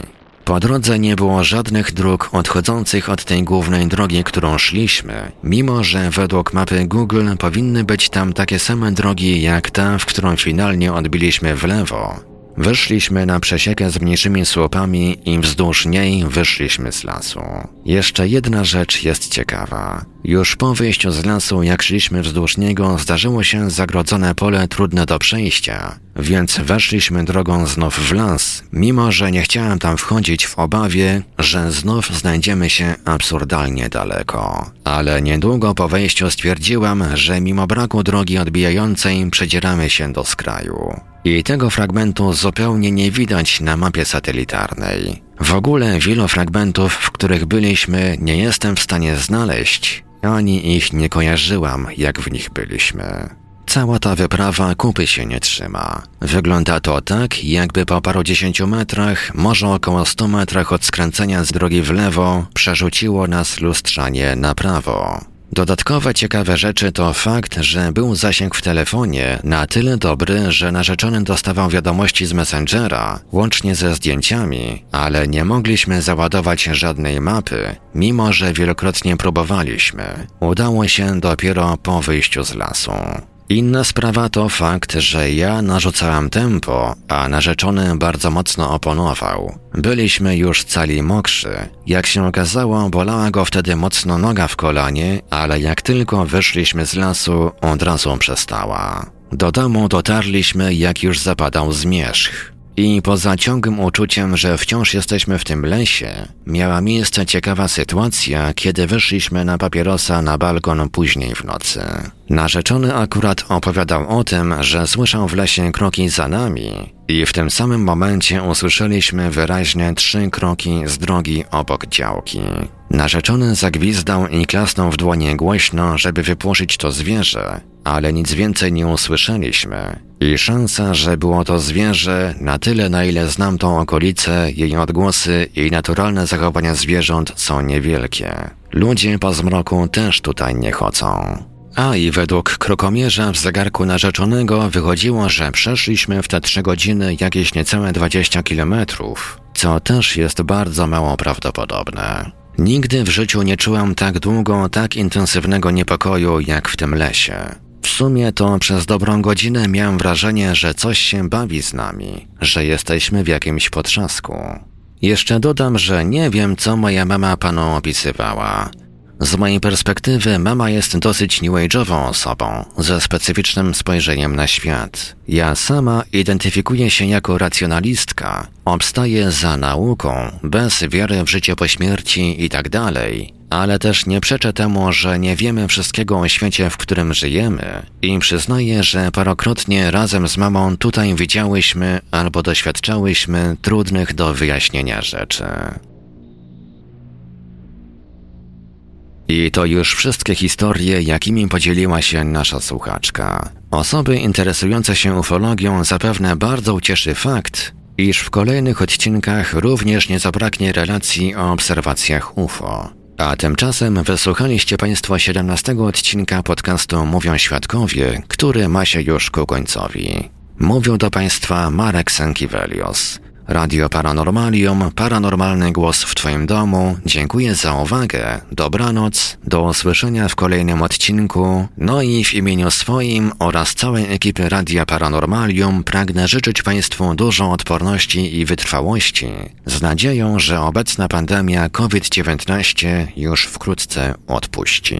[SPEAKER 1] Po drodze nie było żadnych dróg odchodzących od tej głównej drogi, którą szliśmy, mimo że według mapy Google powinny być tam takie same drogi jak ta, w którą finalnie odbiliśmy w lewo. Wyszliśmy na przesiekę z mniejszymi słupami i wzdłuż niej wyszliśmy z lasu. Jeszcze jedna rzecz jest ciekawa. Już po wyjściu z lasu, jak szliśmy wzdłuż niego, zdarzyło się zagrodzone pole trudne do przejścia, więc weszliśmy drogą znów w las, mimo że nie chciałem tam wchodzić w obawie, że znów znajdziemy się absurdalnie daleko. Ale niedługo po wejściu stwierdziłam, że mimo braku drogi odbijającej przedzieramy się do skraju. I tego fragmentu zupełnie nie widać na mapie satelitarnej. W ogóle wielu fragmentów, w których byliśmy, nie jestem w stanie znaleźć, ani ich nie kojarzyłam, jak w nich byliśmy. Cała ta wyprawa kupy się nie trzyma. Wygląda to tak, jakby po paru dziesięciu metrach, może około stu metrach od skręcenia z drogi w lewo, przerzuciło nas lustrzanie na prawo. Dodatkowe ciekawe rzeczy to fakt, że był zasięg w telefonie na tyle dobry, że narzeczony dostawał wiadomości z Messengera, łącznie ze zdjęciami, ale nie mogliśmy załadować żadnej mapy, mimo że wielokrotnie próbowaliśmy. Udało się dopiero po wyjściu z lasu. Inna sprawa to fakt, że ja narzucałem tempo, a narzeczony bardzo mocno oponował. Byliśmy już cali mokrzy. Jak się okazało, bolała go wtedy mocno noga w kolanie, ale jak tylko wyszliśmy z lasu, od razu przestała. Do domu dotarliśmy, jak już zapadał zmierzch. I poza ciągłym uczuciem, że wciąż jesteśmy w tym lesie, miała miejsce ciekawa sytuacja, kiedy wyszliśmy na papierosa na balkon później w nocy. Narzeczony akurat opowiadał o tym, że słyszał w lesie kroki za nami i w tym samym momencie usłyszeliśmy wyraźnie trzy kroki z drogi obok działki. Narzeczony zagwizdał i klasnął w dłonie głośno, żeby wypłoszyć to zwierzę, ale nic więcej nie usłyszeliśmy. I szansa, że było to zwierzę, na tyle na ile znam tą okolicę, jej odgłosy i naturalne zachowania zwierząt są niewielkie. Ludzie po zmroku też tutaj nie chodzą. A i według krokomierza w zegarku narzeczonego wychodziło, że przeszliśmy w te trzy godziny jakieś niecałe 20 kilometrów, co też jest bardzo mało prawdopodobne. Nigdy w życiu nie czułam tak długo tak intensywnego niepokoju jak w tym lesie. W sumie to przez dobrą godzinę miałem wrażenie, że coś się bawi z nami, że jesteśmy w jakimś potrzasku. Jeszcze dodam, że nie wiem, co moja mama panu opisywała. Z mojej perspektywy mama jest dosyć new osobą, ze specyficznym spojrzeniem na świat. Ja sama identyfikuję się jako racjonalistka, obstaję za nauką, bez wiary w życie po śmierci i tak ale też nie przeczę temu, że nie wiemy wszystkiego o świecie, w którym żyjemy i przyznaję, że parokrotnie razem z mamą tutaj widziałyśmy albo doświadczałyśmy trudnych do wyjaśnienia rzeczy. I to już wszystkie historie, jakimi podzieliła się nasza słuchaczka. Osoby interesujące się ufologią zapewne bardzo ucieszy fakt, iż w kolejnych odcinkach również nie zabraknie relacji o obserwacjach UFO. A tymczasem wysłuchaliście Państwo 17 odcinka podcastu Mówią Świadkowie, który ma się już ku końcowi. Mówił do Państwa Marek Sankiewelios. Radio Paranormalium, paranormalny głos w Twoim domu. Dziękuję za uwagę. Dobranoc. Do usłyszenia w kolejnym odcinku. No i w imieniu swoim oraz całej ekipy Radia Paranormalium pragnę życzyć Państwu dużo odporności i wytrwałości, z nadzieją, że obecna pandemia COVID-19 już wkrótce odpuści.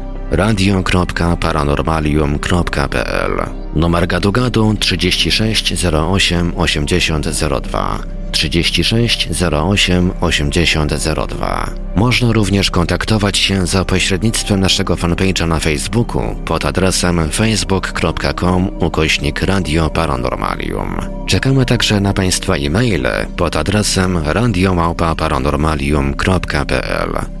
[SPEAKER 1] radio.paranormalium.pl Numer gadu gadu 36 08 80 02 36 08 80 02 Można również kontaktować się za pośrednictwem naszego fanpage'a na Facebooku pod adresem facebook.com ukośnik Radio Paranormalium. Czekamy także na Państwa e-maile pod adresem radiomałpa-paranormalium.pl